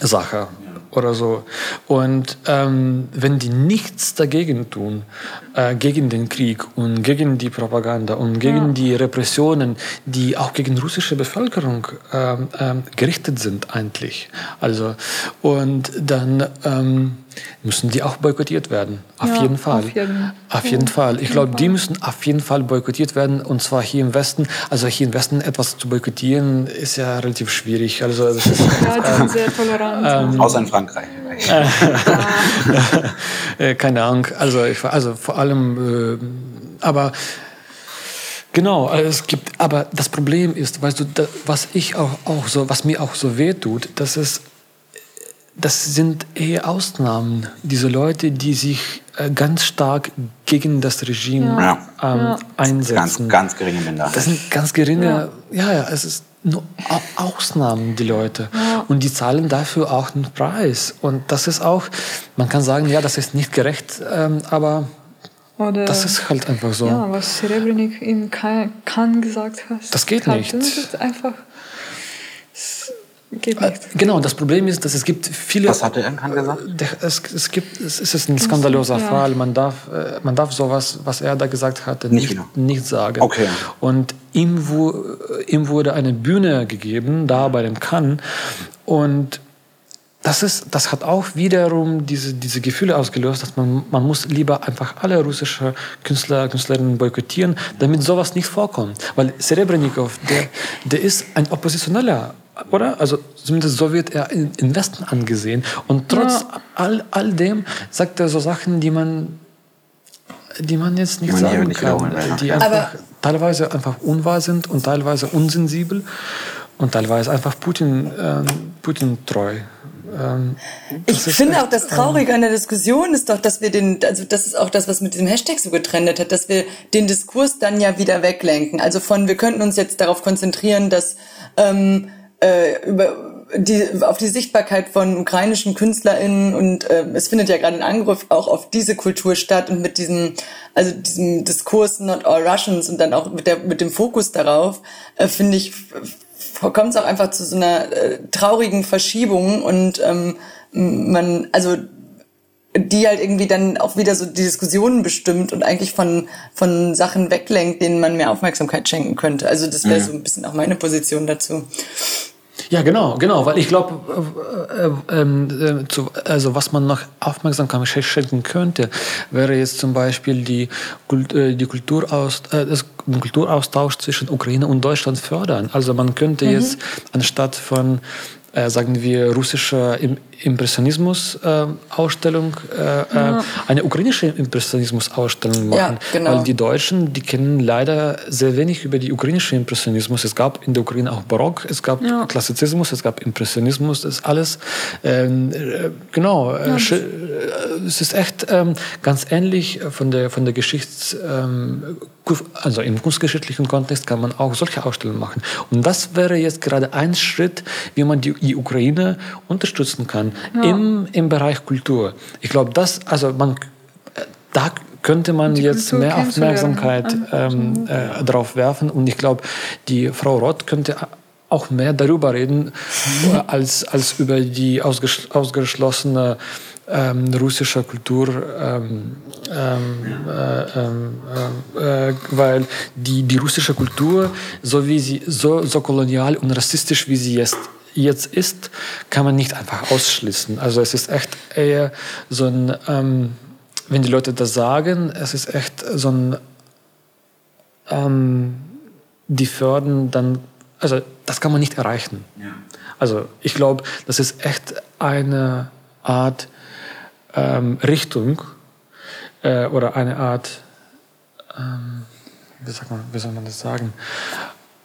Sache oder so. Und ähm, wenn die nichts dagegen tun, äh, gegen den Krieg und gegen die Propaganda und gegen die Repressionen, die auch gegen russische Bevölkerung ähm, ähm, gerichtet sind eigentlich, also und dann ähm, müssen die auch boykottiert werden. Auf Ja, jeden Fall. auf jeden- Auf jeden Fall. Ich glaube, die müssen auf jeden Fall boykottiert werden und zwar hier im Westen. Also hier im Westen etwas zu boykottieren ist ja relativ schwierig. Also das ist, Ja, die sind sehr tolerant. Außer in Frankreich. äh, keine Ahnung. Also ich also vor allem, äh, aber genau. Also es gibt. Aber das Problem ist, weißt du, da, was ich auch, auch so, was mir auch so weh tut, dass es das sind eher Ausnahmen. Diese Leute, die sich äh, ganz stark gegen das Regime Ja. Ähm, Ja. einsetzen. Ganz, ganz geringe Minderheit. Das sind ganz geringe, ja, ja, es ist nur Au- Ausnahmen, die Leute. Und die zahlen dafür auch einen Preis. Und das ist auch, man kann sagen, ja, das ist nicht gerecht, ähm, aber Oder, das ist halt einfach so. ja, was Serebrenik in Cannes gesagt hat. Das geht nicht. Das ist einfach. Geht Äh, nicht. Genau, das Problem ist, dass es gibt viele. Was hatte er gesagt? Der- Es, es, gibt, es ist ein skandaloser ja. Fall. Man darf, äh, man darf sowas, was er da gesagt hatte, Nicht nicht, genau. nicht sagen. Okay. Und ihm, ihm wurde eine Bühne gegeben, da bei dem Cannes. Und das, ist, das hat auch wiederum diese, diese Gefühle ausgelöst, dass man, man muss lieber einfach alle russische Künstler, Künstlerinnen boykottieren, damit sowas nicht vorkommt. Weil Serebrennikov, der, der ist ein Oppositioneller, oder? Also zumindest so wird er im Westen angesehen. Und trotz ja. all, all dem sagt er so Sachen, die man, die man jetzt nicht man sagen nicht kann. Die einfach, teilweise einfach unwahr sind und teilweise unsensibel und teilweise einfach Putin, äh, Putin treu. Ähm, ich finde auch das Traurige an der Diskussion ist doch, dass wir den, also das ist auch das, was mit diesem Hashtag so getrennt hat, dass wir den Diskurs dann ja wieder weglenken. Also von, wir könnten uns jetzt darauf konzentrieren, dass ähm, äh, über die, auf die Sichtbarkeit von ukrainischen KünstlerInnen und äh, es findet ja gerade ein Angriff auch auf diese Kultur statt und mit diesem, also diesem Diskurs Not All Russians und dann auch mit, der, mit dem Fokus darauf, äh, finde ich, kommt es auch einfach zu so einer äh, traurigen Verschiebung und ähm, man, also die halt irgendwie dann auch wieder so die Diskussionen bestimmt und eigentlich von, von Sachen weglenkt, denen man mehr Aufmerksamkeit schenken könnte. Also das wäre mhm. so ein bisschen auch meine Position dazu. Ja, genau, genau, weil ich glaube, äh, äh, äh, also was man noch Aufmerksamkeit schenken könnte, wäre jetzt zum Beispiel die, äh, die Kulturaus, äh, das, den Kulturaustausch zwischen Ukraine und Deutschland fördern. Also man könnte mhm. jetzt anstatt von äh, sagen wir, russischer Impressionismus-Ausstellung, äh, äh, ja. eine ukrainische Impressionismus-Ausstellung machen. Ja, genau. Weil die Deutschen, die kennen leider sehr wenig über die ukrainische Impressionismus. Es gab in der Ukraine auch Barock, es gab ja. Klassizismus, es gab Impressionismus, das ist alles, ähm, äh, genau, äh, es ist echt ähm, ganz ähnlich von der, von der Geschichts, ähm, also im kunstgeschichtlichen Kontext kann man auch solche Ausstellungen machen. Und das wäre jetzt gerade ein Schritt, wie man die, die Ukraine unterstützen kann ja. im, im Bereich Kultur. Ich glaube, das, also man, da könnte man die jetzt Kultur mehr Aufmerksamkeit ähm, äh, drauf werfen. Und ich glaube, die Frau Roth könnte auch mehr darüber reden, als, als über die ausges ausgeschlossene ähm, russische Kultur, ähm, ähm, äh, ähm, äh, weil die, die russische Kultur, so, wie sie, so, so kolonial und rassistisch wie sie jetzt jetzt ist, kann man nicht einfach ausschließen. Also es ist echt eher so ein, ähm, wenn die Leute das sagen, es ist echt so ein, ähm, die fördern dann, also das kann man nicht erreichen. Ja. Also ich glaube, das ist echt eine Art ähm, Richtung äh, oder eine Art, ähm, wie, man, wie, soll man das sagen?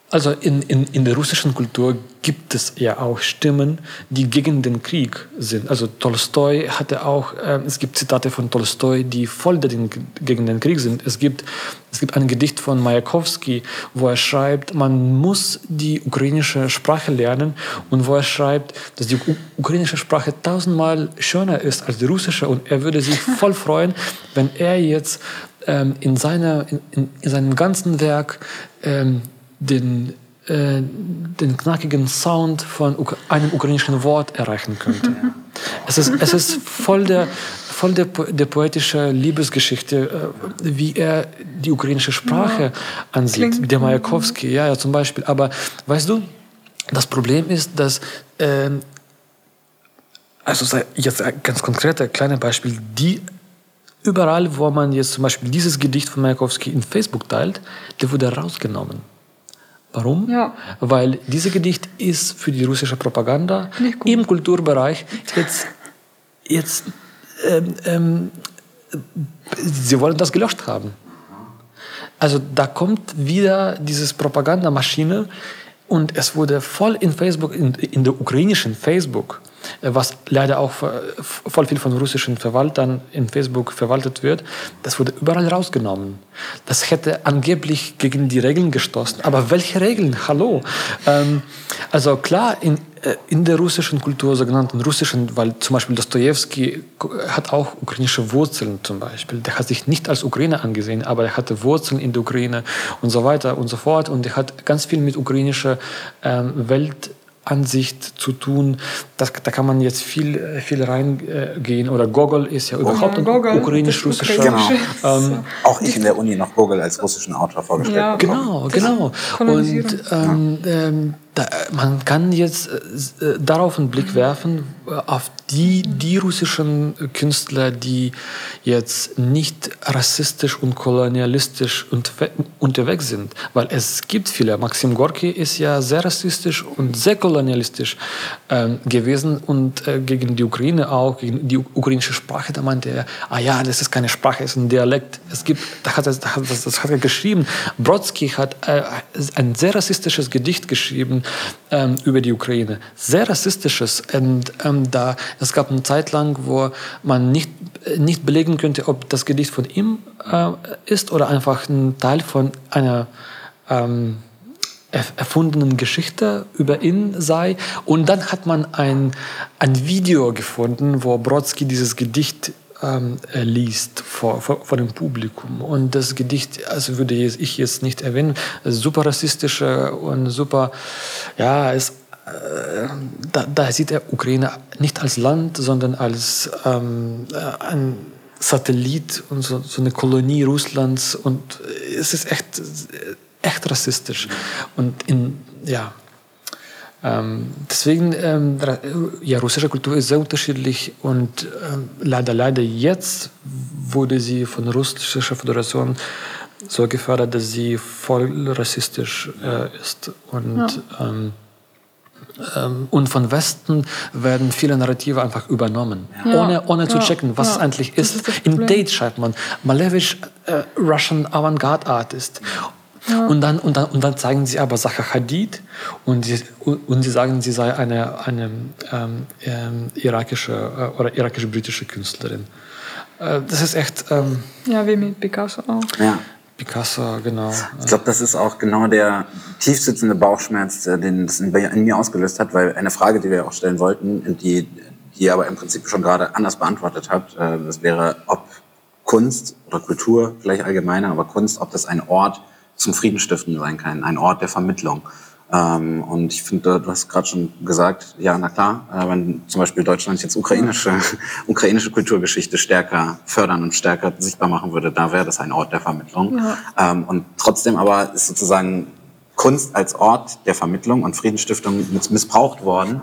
Also in, in, in der russischen Kultur gibt es ja auch Stimmen, die gegen den Krieg sind. Also Tolstoi hatte auch, äh, es gibt Zitate von Tolstoi, die voll den, gegen den Krieg sind. Es gibt, es gibt ein Gedicht von Majakowski, wo er schreibt, man muss die ukrainische Sprache lernen und wo er schreibt, dass die ukrainische Sprache tausendmal schöner ist als die russische und er würde sich voll freuen, wenn er jetzt ähm, in, seiner, in, in seinem ganzen Werk ähm, den, äh, den knackigen Sound von einem ukrainischen Wort erreichen könnte. Es ist, es ist voll der, voll der, der poetische Liebesgeschichte, äh, wie er die ukrainische Sprache ja. ansieht. Klingt. Der Majakowski, ja, ja, zum Beispiel. Aber weißt du, das Problem ist, dass äh, also jetzt ein ganz konkreter kleines Beispiel, die überall, wo man jetzt zum Beispiel dieses Gedicht von Majakowski in Facebook teilt, der wurde rausgenommen. Warum? Ja. Weil dieses Gedicht ist für die russische Propaganda im Kulturbereich jetzt, jetzt ähm, ähm, sie wollen das gelöscht haben. Also da kommt wieder diese Propagandamaschine und es wurde voll in Facebook, in, in der ukrainischen Facebook, was leider auch voll viel von russischen Verwaltern in Facebook verwaltet wird, das wurde überall rausgenommen. Das hätte angeblich gegen die Regeln gestoßen. Aber welche Regeln? Hallo? Ähm, also klar, in, äh, in der russischen Kultur, sogenannten russischen, weil zum Beispiel Dostoevsky hat auch ukrainische Wurzeln zum Beispiel. Der hat sich nicht als Ukrainer angesehen, aber er hatte Wurzeln in der Ukraine und so weiter und so fort. Und er hat ganz viel mit ukrainischer ähm, Welt Ansicht zu tun. Das, da kann man jetzt viel, viel reingehen. Oder Gogol ist ja überhaupt ja, ein ukrainisch-russischer. Genau. Ähm, Auch ich in der Uni noch Gogol als russischen Autor vorgestellt. Ja. Genau, genau. Und ähm, ähm, da, man kann jetzt äh, darauf einen Blick werfen, äh, auf die, die russischen Künstler, die jetzt nicht rassistisch und kolonialistisch unterwe unterwegs sind. Weil es gibt viele. Maxim Gorki ist ja sehr rassistisch und sehr kolonialistisch äh, gewesen und äh, gegen die Ukraine auch, gegen die ukrainische Sprache, da meinte er, ah ja, das ist keine Sprache, es ist ein Dialekt. Es gibt, da hat er, das, das hat er geschrieben. Brodsky hat äh, ein sehr rassistisches Gedicht geschrieben ähm, über die Ukraine. Sehr rassistisches. Und ähm, da es gab eine Zeit lang, wo man nicht, nicht belegen könnte, ob das Gedicht von ihm äh, ist oder einfach ein Teil von einer ähm, erfundenen Geschichte über ihn sei. Und dann hat man ein, ein Video gefunden, wo Brodsky dieses Gedicht ähm, liest vor, vor, vor, dem Publikum. Und das Gedicht, also würde ich jetzt nicht erwähnen, super rassistische und super, ja, ist äh, da, da, sieht er Ukraine nicht als Land, sondern als ähm, äh, ein Satellit und so, so, eine Kolonie Russlands. Und es ist echt, echt rassistisch. Und in, ja, ähm, deswegen, ähm, ja, russische Kultur ist sehr unterschiedlich und ähm, leider, leider jetzt wurde sie von der russischen Föderation so gefördert, dass sie voll rassistisch äh, ist. Und ja. Ähm, ähm, und von Westen werden viele Narrative einfach übernommen, ja. ohne, ohne ja. zu checken, was es eigentlich ist. ist In Date schreibt man Malevich, äh, Russian Avantgarde Artist. Und, dann, und, dann, und dann zeigen sie aber Sacha Hadid und sie, und sie sagen, sie sei eine, eine ähm, ähm, irakische äh, oder irakisch-britische Künstlerin. Äh, das ist echt. Ähm, ja, wie mit Picasso auch. Ja. Picasso, genau. Ich glaube, das ist auch genau der tiefsitzende Bauchschmerz, den das in, in, mir ausgelöst hat, weil eine Frage, die wir auch stellen wollten, die, die ihr aber im Prinzip schon gerade anders beantwortet habt, äh, das wäre, ob Kunst oder Kultur, vielleicht allgemeiner, aber Kunst, ob das ein Ort zum Friedenstiften sein kann, ein Ort der Vermittlung. Ähm, und ich finde, du hast gerade schon gesagt, ja, na klar, äh, wenn zum Beispiel Deutschland jetzt ukrainische, ukrainische Kulturgeschichte stärker fördern und stärker sichtbar machen würde, da wäre das ein Ort der Vermittlung. Ja. Ähm, und trotzdem aber ist sozusagen Kunst als Ort der Vermittlung und Friedensstiftung missbraucht worden,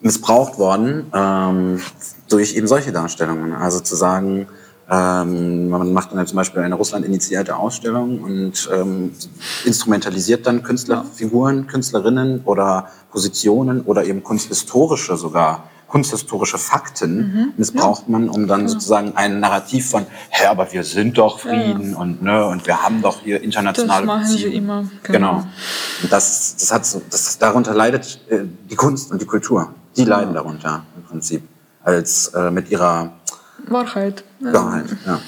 missbraucht worden ähm, durch eben solche Darstellungen. Also zu sagen, ähm, man macht dann zum Beispiel eine Russland-initiierte Ausstellung und ähm, instrumentalisiert dann Künstlerfiguren, Künstlerinnen oder Positionen oder eben kunsthistorische sogar kunsthistorische Fakten mhm. missbraucht man, um dann sozusagen ein Narrativ von, hä, aber wir sind doch Frieden ja. und ne und wir haben doch hier internationale Das machen Beziehungen. sie immer. Genau. genau. Und das, das hat so, das darunter leidet äh, die Kunst und die Kultur. Die leiden darunter im Prinzip als äh, mit ihrer Wahrheit. Wahrheit, ja.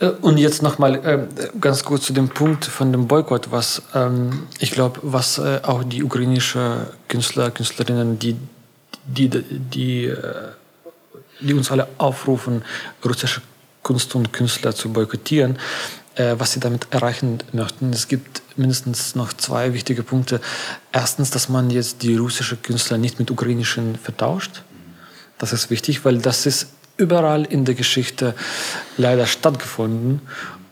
Äh, und jetzt nochmal äh, ganz kurz zu dem Punkt von dem Boykott, was ähm, ich glaube, was äh, auch die ukrainische Künstler, Künstlerinnen, die, die, die, äh, die uns alle aufrufen, russische Kunst und Künstler zu boykottieren, was sie damit erreichen möchten. Es gibt mindestens noch zwei wichtige Punkte. Erstens, dass man jetzt die russische Künstler nicht mit ukrainischen vertauscht. Das ist wichtig, weil das ist überall in der Geschichte leider stattgefunden.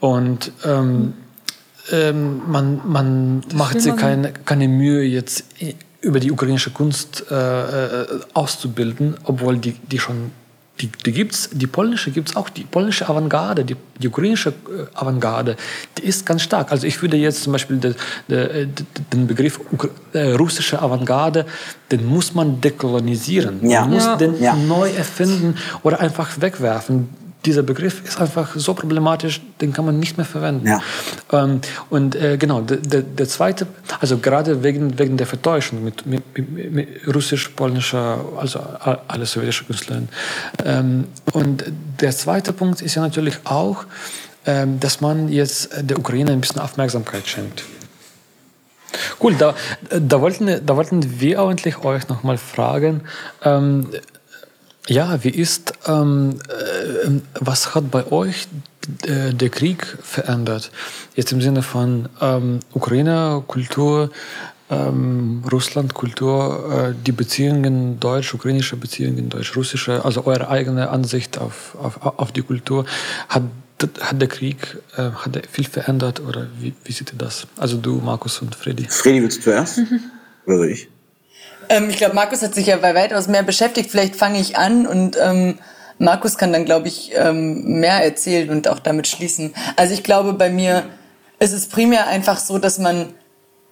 Und ähm, ähm, man, man macht sich keine, keine Mühe, jetzt über die ukrainische Kunst äh, äh, auszubilden, obwohl die, die schon die, die gibt's, die polnische gibt es auch, die polnische Avantgarde, die, die ukrainische äh, Avantgarde, die ist ganz stark. Also ich würde jetzt zum Beispiel de, de, de, den Begriff äh, russische Avantgarde, den muss man dekolonisieren, ja. man muss ja. den ja. neu erfinden oder einfach wegwerfen dieser Begriff ist einfach so problematisch, den kann man nicht mehr verwenden. Ja. Ähm, und äh, genau, der, der, zweite, also gerade wegen, wegen der Vertäuschung mit, mit, mit, russisch-polnischer, also alle sowjetische Künstler. Ähm, und der zweite Punkt ist ja natürlich auch, ähm, dass man jetzt der Ukraine ein bisschen Aufmerksamkeit schenkt. Cool, da, da, wollten, da wollten wir eigentlich euch nochmal fragen, ähm, ja, wie ist, ähm, äh, was hat bei euch äh, der Krieg verändert? Jetzt im Sinne von ähm, Ukraine, Kultur, ähm, Russland, Kultur, äh, die Beziehungen, deutsch-ukrainische Beziehungen, deutsch-russische, also eure eigene Ansicht auf, auf, auf die Kultur. Hat hat der Krieg äh, hat der viel verändert oder wie, wie seht ihr das? Also du, Markus und Freddy. Freddy, willst du zuerst? Oder soll ich? Ähm, ich glaube, Markus hat sich ja bei weitaus mehr beschäftigt. Vielleicht fange ich an und ähm, Markus kann dann, glaube ich, ähm, mehr erzählen und auch damit schließen. Also ich glaube, bei mir ist es primär einfach so, dass man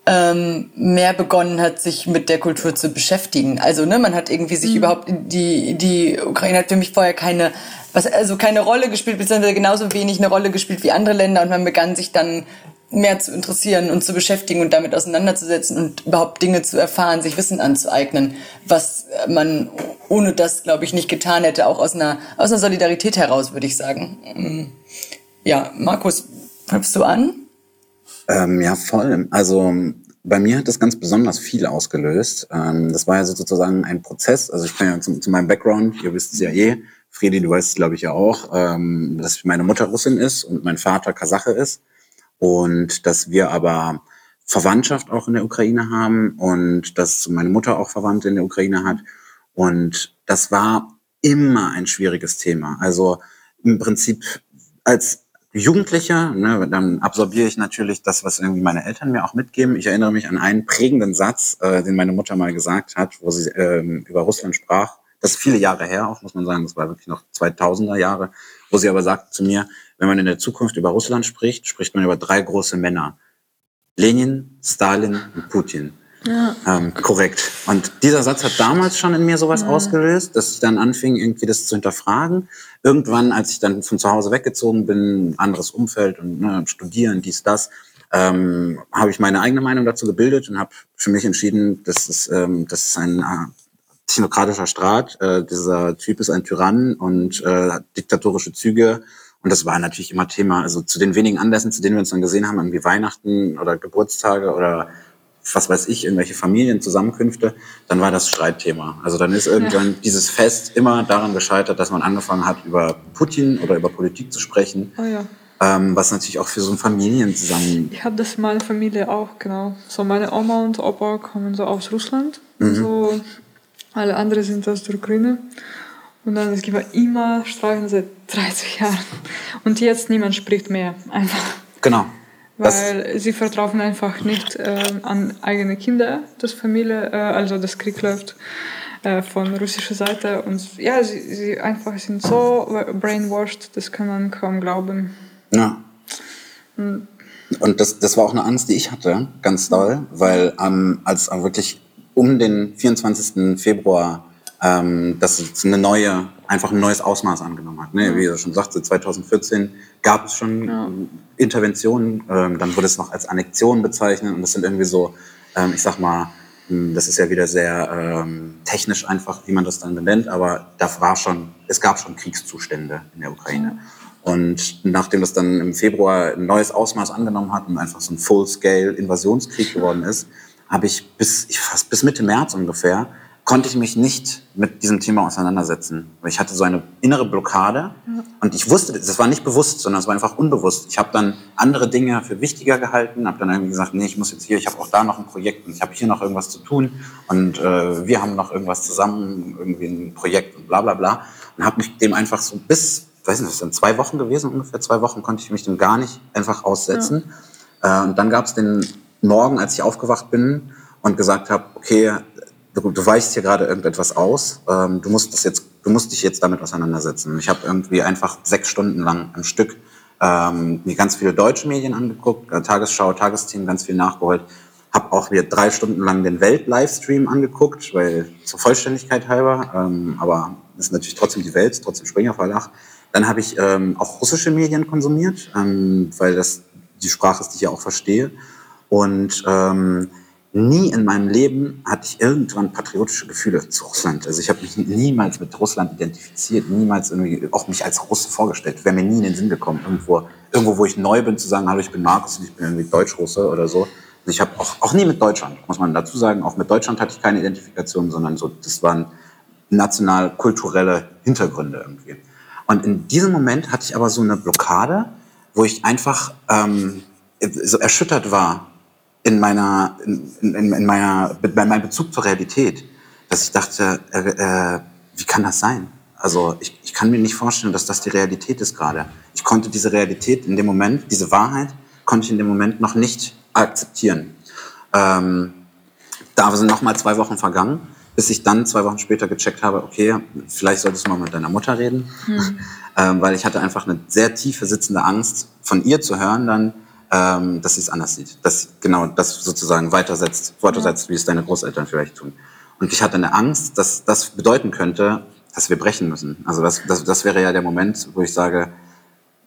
ähm, mehr begonnen hat, sich mit der Kultur zu beschäftigen. Also ne, man hat irgendwie sich überhaupt die die Ukraine hat für mich vorher keine was also keine Rolle gespielt beziehungsweise genauso wenig eine Rolle gespielt wie andere Länder und man begann sich dann mehr zu interessieren und zu beschäftigen und damit auseinanderzusetzen und überhaupt Dinge zu erfahren, sich Wissen anzueignen, was man ohne das, glaube ich, nicht getan hätte, auch aus einer, aus einer Solidarität heraus, würde ich sagen. Mm. Ja, Markus, knöpfst du an? Ähm, ja, voll. Also bei mir hat das ganz besonders viel ausgelöst. Ähm, das war ja sozusagen ein Prozess. Also ich kann ja zu, zu meinem Background, ihr wisst es ja eh, Fredi, du weißt es glaube ich ja auch, ähm, dass meine Mutter Russin ist und mein Vater Kasache ist und dass wir aber Verwandtschaft auch in der Ukraine haben und dass meine Mutter auch Verwandte in der Ukraine hat. Und das war immer ein schwieriges Thema. Also im Prinzip als Jugendlicher, ne, dann absorbiere ich natürlich das, was irgendwie meine Eltern mir auch mitgeben. Ich erinnere mich an einen prägenden Satz, äh, den meine Mutter mal gesagt hat, wo sie ähm, über Russland sprach. Das ist viele Jahre her auch, muss man sagen. Das war wirklich noch 2000er Jahre, wo sie aber sagte zu mir, wenn man in der Zukunft über Russland spricht, spricht man über drei große Männer. Lenin, Stalin und Putin. Ja. Ähm, korrekt. Und dieser Satz hat damals schon in mir sowas ja. ausgelöst, dass ich dann anfing, irgendwie das zu hinterfragen. Irgendwann, als ich dann von zu Hause weggezogen bin, anderes Umfeld und ne, studieren, dies, das, ähm, habe ich meine eigene Meinung dazu gebildet und habe für mich entschieden, dass es, ähm, das ist ein äh, technokratischer Staat. Äh, dieser Typ ist ein Tyrann und äh, diktatorische Züge und das war natürlich immer Thema. Also zu den wenigen Anlässen, zu denen wir uns dann gesehen haben, irgendwie Weihnachten oder Geburtstage oder was weiß ich, irgendwelche Familienzusammenkünfte, dann war das Streitthema. Also dann ist irgendwann ja. dieses Fest immer daran gescheitert, dass man angefangen hat, über Putin oder über Politik zu sprechen. Oh ja. Ähm, was natürlich auch für so ein Familienzusammen. Ich habe das in meiner Familie auch, genau. So meine Oma und Opa kommen so aus Russland. Mhm. So alle anderen sind aus der Ukraine. Und dann es gibt immer Streichen seit 30 Jahren. Und jetzt niemand spricht mehr. Einfach. Genau. Weil das sie vertrauen einfach nicht äh, an eigene Kinder, dass Familie, äh, also das Krieg läuft äh, von russischer Seite. Und ja, sie, sie einfach sind so brainwashed, das kann man kaum glauben. Ja. Und, und das, das war auch eine Angst, die ich hatte, ganz doll, weil ähm, als wirklich um den 24. Februar ähm, dass es eine neue, einfach ein neues Ausmaß angenommen hat. Ne? Wie er schon sagte, 2014 gab es schon ja. Interventionen, ähm, dann wurde es noch als Annexion bezeichnet und das sind irgendwie so, ähm, ich sag mal, hm, das ist ja wieder sehr ähm, technisch einfach, wie man das dann benennt, aber da war schon, es gab schon Kriegszustände in der Ukraine. Ja. Und nachdem das dann im Februar ein neues Ausmaß angenommen hat und einfach so ein Full-Scale-Invasionskrieg geworden ist, habe ich bis, fast bis Mitte März ungefähr konnte ich mich nicht mit diesem Thema auseinandersetzen. Ich hatte so eine innere Blockade und ich wusste, das war nicht bewusst, sondern es war einfach unbewusst. Ich habe dann andere Dinge für wichtiger gehalten, habe dann irgendwie gesagt, nee, ich muss jetzt hier, ich habe auch da noch ein Projekt und ich habe hier noch irgendwas zu tun und äh, wir haben noch irgendwas zusammen, irgendwie ein Projekt und bla bla bla und habe mich dem einfach so bis, weiß nicht, das sind zwei Wochen gewesen, ungefähr zwei Wochen konnte ich mich dem gar nicht einfach aussetzen. Ja. Äh, und dann gab es den Morgen, als ich aufgewacht bin und gesagt habe, okay, du, du weichst hier gerade irgendetwas aus, ähm, du musst das jetzt, du musst dich jetzt damit auseinandersetzen. Ich habe irgendwie einfach sechs Stunden lang am Stück ähm, mir ganz viele deutsche Medien angeguckt, äh, Tagesschau, Tagesthemen, ganz viel nachgeholt, habe auch mir drei Stunden lang den Welt-Livestream angeguckt, weil zur Vollständigkeit halber, ähm, aber ist natürlich trotzdem die Welt, trotzdem Springer Verlag. Dann habe ich ähm, auch russische Medien konsumiert, ähm, weil das die Sprache ist, die ich ja auch verstehe. Und ähm, nie in meinem Leben hatte ich irgendwann patriotische Gefühle zu Russland. Also ich habe mich niemals mit Russland identifiziert, niemals irgendwie auch mich als Russe vorgestellt. Wäre mir nie in den Sinn gekommen, irgendwo, irgendwo, wo ich neu bin, zu sagen, hallo, ich bin Markus und ich bin irgendwie Deutsch-Russe oder so. Also ich habe auch, auch nie mit Deutschland, muss man dazu sagen, auch mit Deutschland hatte ich keine Identifikation, sondern so, das waren national-kulturelle Hintergründe irgendwie. Und in diesem Moment hatte ich aber so eine Blockade, wo ich einfach ähm, so erschüttert war in meiner, in, in, in meiner, bei meinem Bezug zur Realität, dass ich dachte, äh, äh, wie kann das sein? Also ich, ich kann mir nicht vorstellen, dass das die Realität ist gerade. Ich konnte diese Realität in dem Moment, diese Wahrheit, konnte ich in dem Moment noch nicht akzeptieren. Ähm, da sind noch mal zwei Wochen vergangen, bis ich dann zwei Wochen später gecheckt habe, okay, vielleicht solltest du mal mit deiner Mutter reden, ähm, weil ich hatte einfach eine sehr tiefe sitzende Angst, von ihr zu hören dann, ähm, dass sie es anders sieht, dass genau das sozusagen weitersetzt, weitersetzt, wie es deine Großeltern vielleicht tun. Und ich hatte eine Angst, dass das bedeuten könnte, dass wir brechen müssen. Also das, das, das wäre ja der Moment, wo ich sage,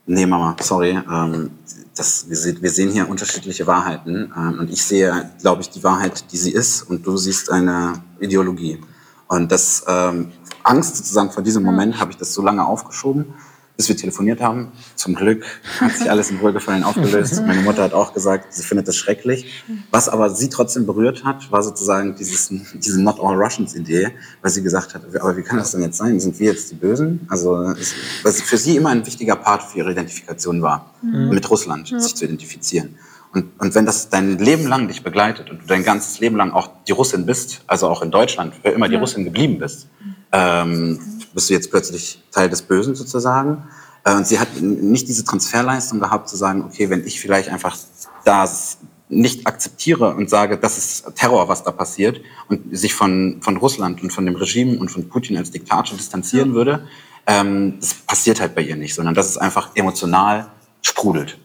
nee Mama, sorry, ähm, das, wir, wir sehen hier unterschiedliche Wahrheiten ähm, und ich sehe, glaube ich, die Wahrheit, die sie ist und du siehst eine Ideologie. Und das ähm, Angst sozusagen vor diesem Moment habe ich das so lange aufgeschoben, bis wir telefoniert haben. Zum Glück hat sich alles im Wohlgefallen aufgelöst. Meine Mutter hat auch gesagt, sie findet das schrecklich. Was aber sie trotzdem berührt hat, war sozusagen dieses, diese Not All Russians Idee, weil sie gesagt hat, aber wie kann das denn jetzt sein? Sind wir jetzt die Bösen? Also, was für sie immer ein wichtiger Part für ihre Identifikation war, mit Russland sich zu identifizieren. Und, und wenn das dein Leben lang dich begleitet und du dein ganzes Leben lang auch die Russin bist, also auch in Deutschland, für immer die Russin geblieben bist, ähm, bist du jetzt plötzlich Teil des Bösen sozusagen. Äh, und sie hat nicht diese Transferleistung gehabt, zu sagen, okay, wenn ich vielleicht einfach das nicht akzeptiere und sage, das ist Terror, was da passiert, und sich von, von Russland und von dem Regime und von Putin als Diktator distanzieren würde, ähm, das passiert halt bei ihr nicht, sondern dass es einfach emotional sprudelt.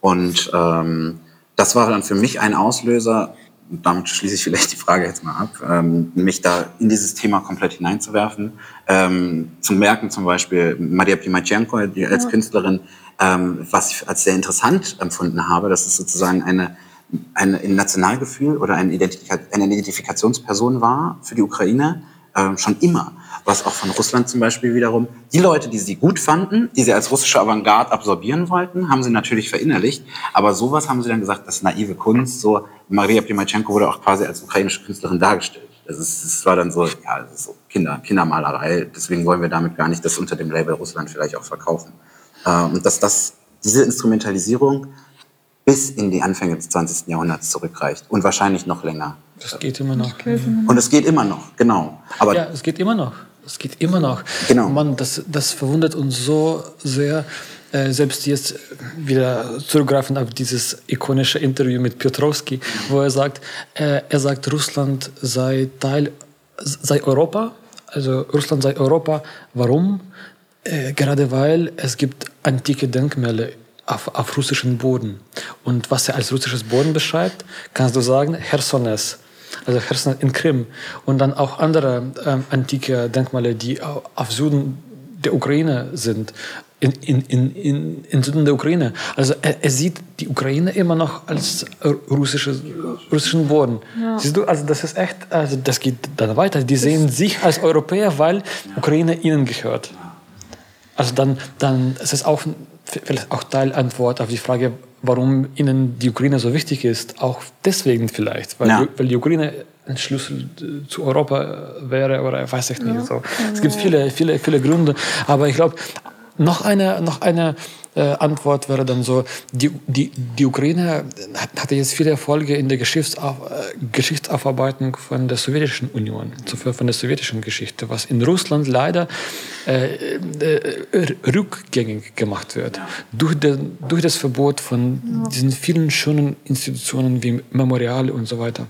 Und ähm, das war dann für mich ein Auslöser, damit schließe ich vielleicht die Frage jetzt mal ab, ähm, mich da in dieses Thema komplett hineinzuwerfen. Ähm, zu merken zum Beispiel Maria Primachenko, die als Künstlerin, ähm, was ich als sehr interessant empfunden habe, dass es sozusagen eine, eine, ein Nationalgefühl oder eine, Identifika eine Identifikationsperson war für die Ukraine, ähm, schon immer. Was auch von Russland zum Beispiel wiederum. Die Leute, die sie gut fanden, die sie als russische Avantgarde absorbieren wollten, haben sie natürlich verinnerlicht. Aber sowas haben sie dann gesagt, das ist naive Kunst. So Maria Primachenko wurde auch quasi als ukrainische Künstlerin dargestellt. Das, ist, das war dann so, ja, das ist so Kinder, Kindermalerei. Deswegen wollen wir damit gar nicht das unter dem Label Russland vielleicht auch verkaufen. Äh, und dass das, diese Instrumentalisierung bis in die Anfänge des 20. Jahrhunderts zurückreicht und wahrscheinlich noch länger. Das geht immer noch. Und es geht immer noch, genau. Aber Ja, es geht immer noch. Es geht immer noch. Genau. Mann, das, das verwundert uns so sehr. Äh, selbst jetzt wieder zurückgreifen auf dieses ikonische Interview mit Piotrowski, wo er sagt, äh, er sagt, Russland sei Teil, sei Europa, also Russland sei Europa. Warum? Äh, gerade weil es gibt antike Denkmäler auf, auf russischem Boden. Und was er als russisches Boden beschreibt, kannst du sagen, Chersones also Cherson in Krim und dann auch andere ähm, antike Denkmale, die au- auf Süden der Ukraine sind, in, in, in, in, in Süden der Ukraine. Also er, er sieht die Ukraine immer noch als russische, russischen Boden. Siehst du, also das ist echt, also das geht dann weiter. Die sehen sich als Europäer, weil Ukraine ihnen gehört. Also dann, dann ist es auch vielleicht auch Teilantwort auf die Frage, warum ihnen die Ukraine so wichtig ist. Auch deswegen vielleicht, weil, Ja. die, weil die Ukraine ein Schlüssel zu Europa wäre oder weiß ich nicht. So. Es gibt viele, viele, viele Gründe, aber ich glaube, noch eine, noch eine äh, Antwort wäre dann so, die, die, die Ukraine hat, hatte jetzt viele Erfolge in der Geschichtsauf, äh, Geschichtsaufarbeitung von der Sowjetischen Union, von der sowjetischen Geschichte, was in Russland leider äh, äh, rückgängig gemacht wird. Durch, den, durch das Verbot von diesen vielen schönen Institutionen wie Memoriale und so weiter.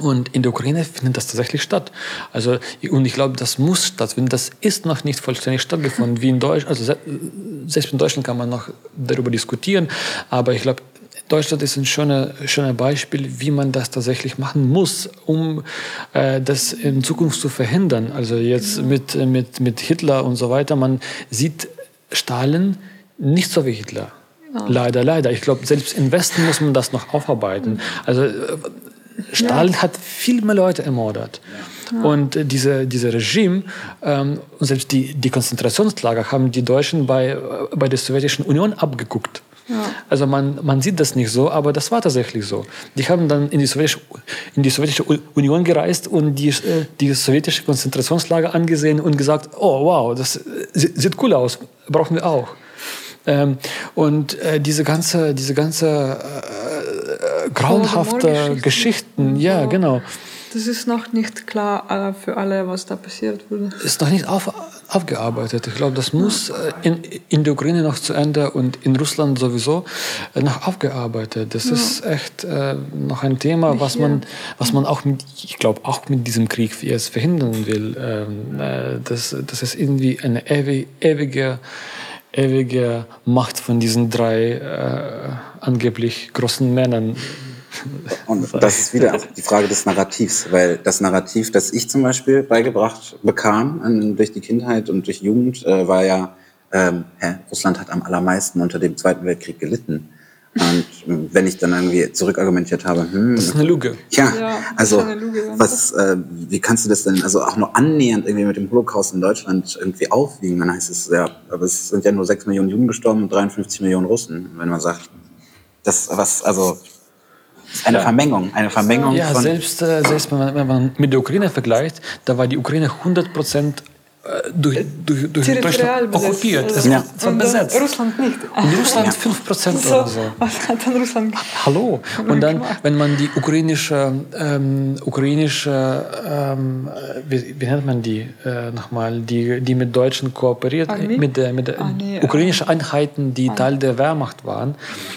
Und in der Ukraine findet das tatsächlich statt. Also, und ich glaube, das muss stattfinden. Das ist noch nicht vollständig stattgefunden, wie in Deutschland. Also, se- selbst in Deutschland kann man noch darüber diskutieren. Aber ich glaube, Deutschland ist ein schöner, schöner Beispiel, wie man das tatsächlich machen muss, um äh, das in Zukunft zu verhindern. Also jetzt mit, mit, mit Hitler und so weiter. Man sieht Stalin nicht so wie Hitler. Leider, leider. Ich glaube, selbst im Westen muss man das noch aufarbeiten. Also Stalin hat viel mehr Leute ermordet. Und äh, diese, diese Regime, ähm, und selbst die, die Konzentrationslager haben die Deutschen bei, äh, bei der Sowjetischen Union abgeguckt. Also man, man sieht das nicht so, aber das war tatsächlich so. Die haben dann in die sowjetische, in die sowjetische Union gereist und die, äh, die sowjetische Konzentrationslager angesehen und gesagt, oh wow, das äh, sie- sieht cool aus, brauchen wir auch. Ähm, und äh, diese ganze, diese ganze äh, grauenhafte. Geschichten, ja, genau, Das ist noch nicht klar äh, für alle, was da passiert wurde. ist noch nicht auf, aufgearbeitet. Ich glaube, das muss äh, in, in der Ukraine noch zu Ende und in Russland sowieso äh, noch aufgearbeitet. Das ja. ist echt äh, noch ein Thema, was man, was man auch mit, ich glaube, auch mit diesem Krieg jetzt verhindern will. Ähm, äh, das, das ist irgendwie eine ewige, ewige, Macht von diesen drei äh, angeblich großen Männern und das ist wieder auch die Frage des Narrativs, weil das Narrativ, das ich zum Beispiel beigebracht bekam an, durch die Kindheit und durch Jugend, äh, war ja, ähm, hä, Russland hat am allermeisten unter dem Zweiten Weltkrieg gelitten. Und wenn ich dann irgendwie zurückargumentiert habe, hm, das ist eine Lüge. Ja, ja also Lüge, was, äh, wie kannst du das denn also auch nur annähernd irgendwie mit dem Holocaust in Deutschland irgendwie aufwiegen? Dann heißt es ja, aber es sind ja nur sechs Millionen Juden gestorben und 53 Millionen Russen. Wenn man sagt, das was also eine ja. Vermengung, eine Vermengung ja, von selbst, äh, selbst wenn man, wenn man mit der Ukraine vergleicht, da war die Ukraine 100 Prozent durch, durch, durch Deutschland okkupiert. Es ja. war besetzt. Russland nicht. Und Russland ja. 5% so, oder so. Was hat dann Russland Hallo. Und dann, wenn man die ukrainische, ähm, ukrainische ähm, wie, wie, nennt man die äh, nochmal, die, die mit Deutschen kooperiert, Armee? mit der, mit der ah, nee, ukrainischen Einheiten, die ah. Teil der Wehrmacht waren,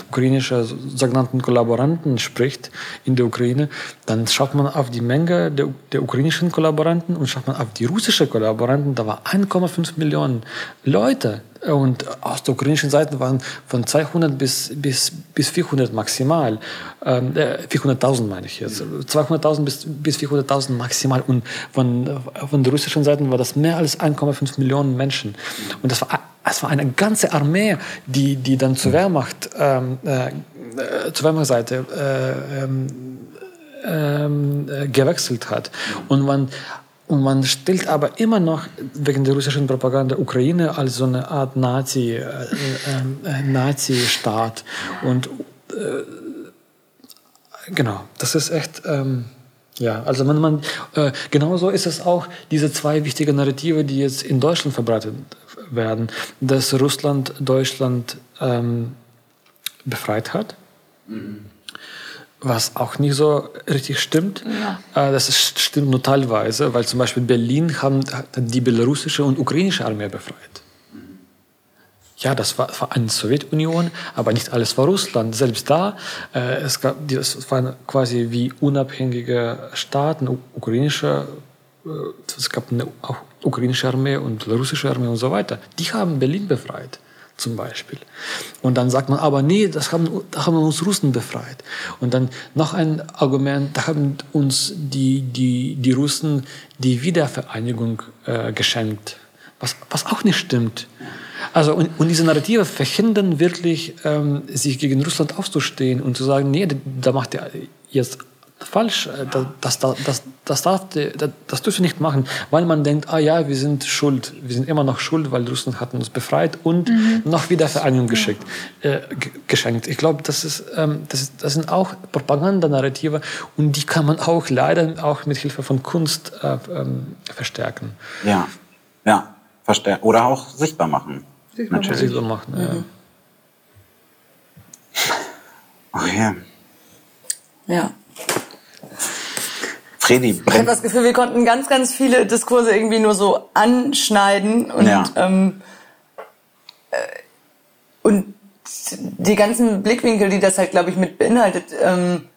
ukrainische sogenannten Kollaboranten spricht in der Ukraine, dann schaut man auf die Menge der, der ukrainischen Kollaboranten und schaut man auf die russischen Kollaboranten da war 1,5 Millionen Leute. Und aus der ukrainischen Seite waren von 200 bis, bis, bis 400 maximal. Ähm, 400.000 äh, meine ich jetzt. 200.000 bis, bis 400.000 maximal. Und von, von der russischen Seite war das mehr als 1,5 Millionen Menschen. Und das war, das war eine ganze Armee, die, die dann zur Wehrmacht, ähm, äh, zur Wehrmachtseite äh, ähm, ähm, äh, gewechselt hat. Und man und man stellt aber immer noch wegen der russischen Propaganda Ukraine als so eine Art Nazi, äh, äh, äh, Nazi-Staat. Und äh, genau, das ist echt. Ähm, ja, also man, man äh, genauso ist es auch diese zwei wichtigen Narrative, die jetzt in Deutschland verbreitet werden, dass Russland Deutschland ähm, befreit hat. Mhm was auch nicht so richtig stimmt. Ja. Äh, das stimmt nur teilweise, weil zum Beispiel Berlin haben die belarussische und ukrainische Armee befreit. Ja, das war, war eine Sowjetunion, aber nicht alles war Russland. Selbst da, äh, es gab, das waren quasi wie unabhängige Staaten, ukrainische, äh, es gab eine auch ukrainische Armee und belarussische Armee und so weiter. Die haben Berlin befreit zum Beispiel. Und dann sagt man, aber nee, das haben, da haben uns Russen befreit. Und dann noch ein Argument, da haben uns die, die, die Russen die Wiedervereinigung äh, geschenkt, was, was auch nicht stimmt. Also, und, und diese Narrative verhindern wirklich, ähm, sich gegen Russland aufzustehen und zu sagen, nee, da macht ihr jetzt falsch. Äh, das, das, das, das, darf, das, das dürfen wir nicht machen, weil man denkt, ah ja, wir sind schuld. Wir sind immer noch schuld, weil Russland hat uns befreit und mhm. noch wieder Vereinigung geschickt, äh, geschenkt. Ich glaube, das, ist, ähm, das, ist, das sind auch Propagandanarrative und die kann man auch leider auch mit Hilfe von Kunst äh, ähm, verstärken. Ja, ja, verstärken. Oder auch sichtbar machen. Sichtbar Natürlich. Sichtbar machen, ja. Mhm. Okay. Ja. Fredi brennt. Ich habe das Gefühl, wir konnten ganz, ganz viele Diskurse irgendwie nur so anschneiden und, ja. ähm, äh, und die ganzen Blickwinkel, die das halt, glaube ich, mit beinhaltet, ähm,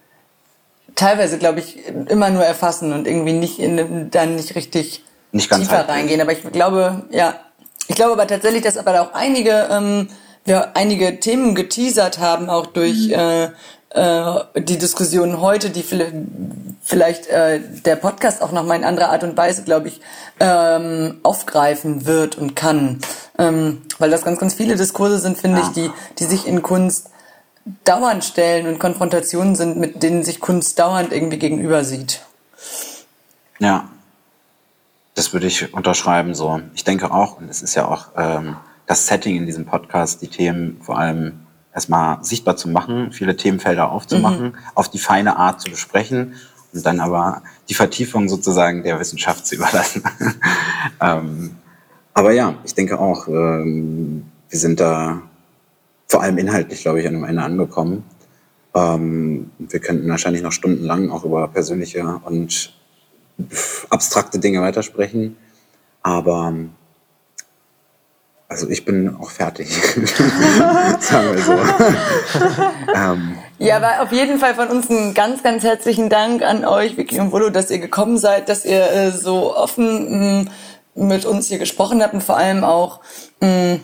teilweise, glaube ich, immer nur erfassen und irgendwie nicht in, dann nicht richtig nicht ganz tiefer reingehen. Aber ich glaube, ja, ich glaube aber tatsächlich, dass aber auch einige, ähm, wir einige Themen geteasert haben, auch durch mhm. äh, äh, die Diskussion heute, die vielleicht äh, der Podcast auch nochmal in anderer Art und Weise, glaube ich, ähm, aufgreifen wird und kann. Ähm, weil das ganz, ganz viele Diskurse sind, finde ja. ich, die, die sich in Kunst dauernd stellen und Konfrontationen sind, mit denen sich Kunst dauernd irgendwie gegenüber sieht. Ja, das würde ich unterschreiben so. Ich denke auch, und es ist ja auch ähm, das Setting in diesem Podcast, die Themen vor allem erstmal sichtbar zu machen, viele Themenfelder aufzumachen, mhm. auf die feine Art zu besprechen und dann aber die Vertiefung sozusagen der Wissenschaft zu überlassen. ähm, aber ja, ich denke auch, ähm, wir sind da vor allem inhaltlich, glaube ich, an einem Ende angekommen. Ähm, wir könnten wahrscheinlich noch stundenlang auch über persönliche und abstrakte Dinge weitersprechen. Aber also ich bin auch fertig. Sagen wir so. ähm, Ja, aber auf jeden Fall von uns einen ganz, ganz herzlichen Dank an euch, Vicky und Volo, dass ihr gekommen seid, dass ihr äh, so offen mh, mit uns hier gesprochen habt und vor allem auch mh,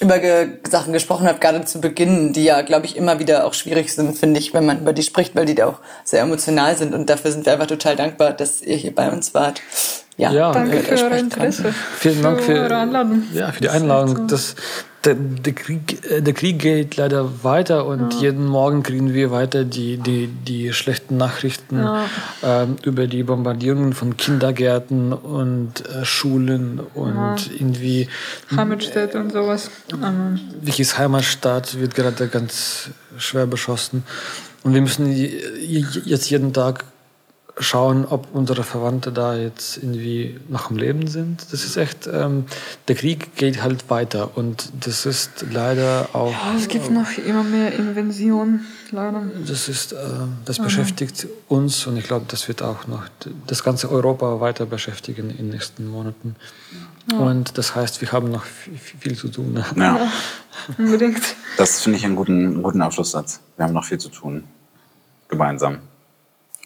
über ge Sachen gesprochen habt, gerade zu Beginn, die ja, glaube ich, immer wieder auch schwierig sind, finde ich, wenn man über die spricht, weil die da auch sehr emotional sind. Und dafür sind wir einfach total dankbar, dass ihr hier bei uns wart. Ja, Ja, Danke für konnten. Interesse. Vielen Dank für, eure Einladung. Ja, für die Einladung. Das, der, der, Krieg, äh, der Krieg geht leider weiter und jeden Morgen kriegen wir weiter die, die, die schlechten Nachrichten ähm, über die Bombardierungen von Kindergärten und äh, Schulen und irgendwie Hammerstedt und sowas. Ähm, Vickys Heimatstadt wird gerade ganz schwer beschossen. Und wir müssen jetzt jeden Tag schauen, ob unsere Verwandte da jetzt irgendwie noch am Leben sind. Das ist echt, ähm, der Krieg geht halt weiter und das ist leider auch, es gibt noch immer mehr Invasionen, leider. das ist, äh, das beschäftigt uns und ich glaube, das wird auch noch das ganze Europa weiter beschäftigen in den nächsten Monaten. Und das heißt, wir haben noch viel, viel zu tun. ne? ja, Unbedingt. das finde ich einen guten, einen guten Abschlusssatz. Wir haben noch viel zu tun. Gemeinsam.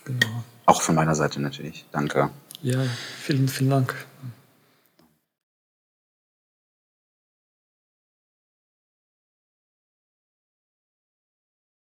Genau. Auch von meiner Seite natürlich. Danke. Ja, vielen, vielen Dank.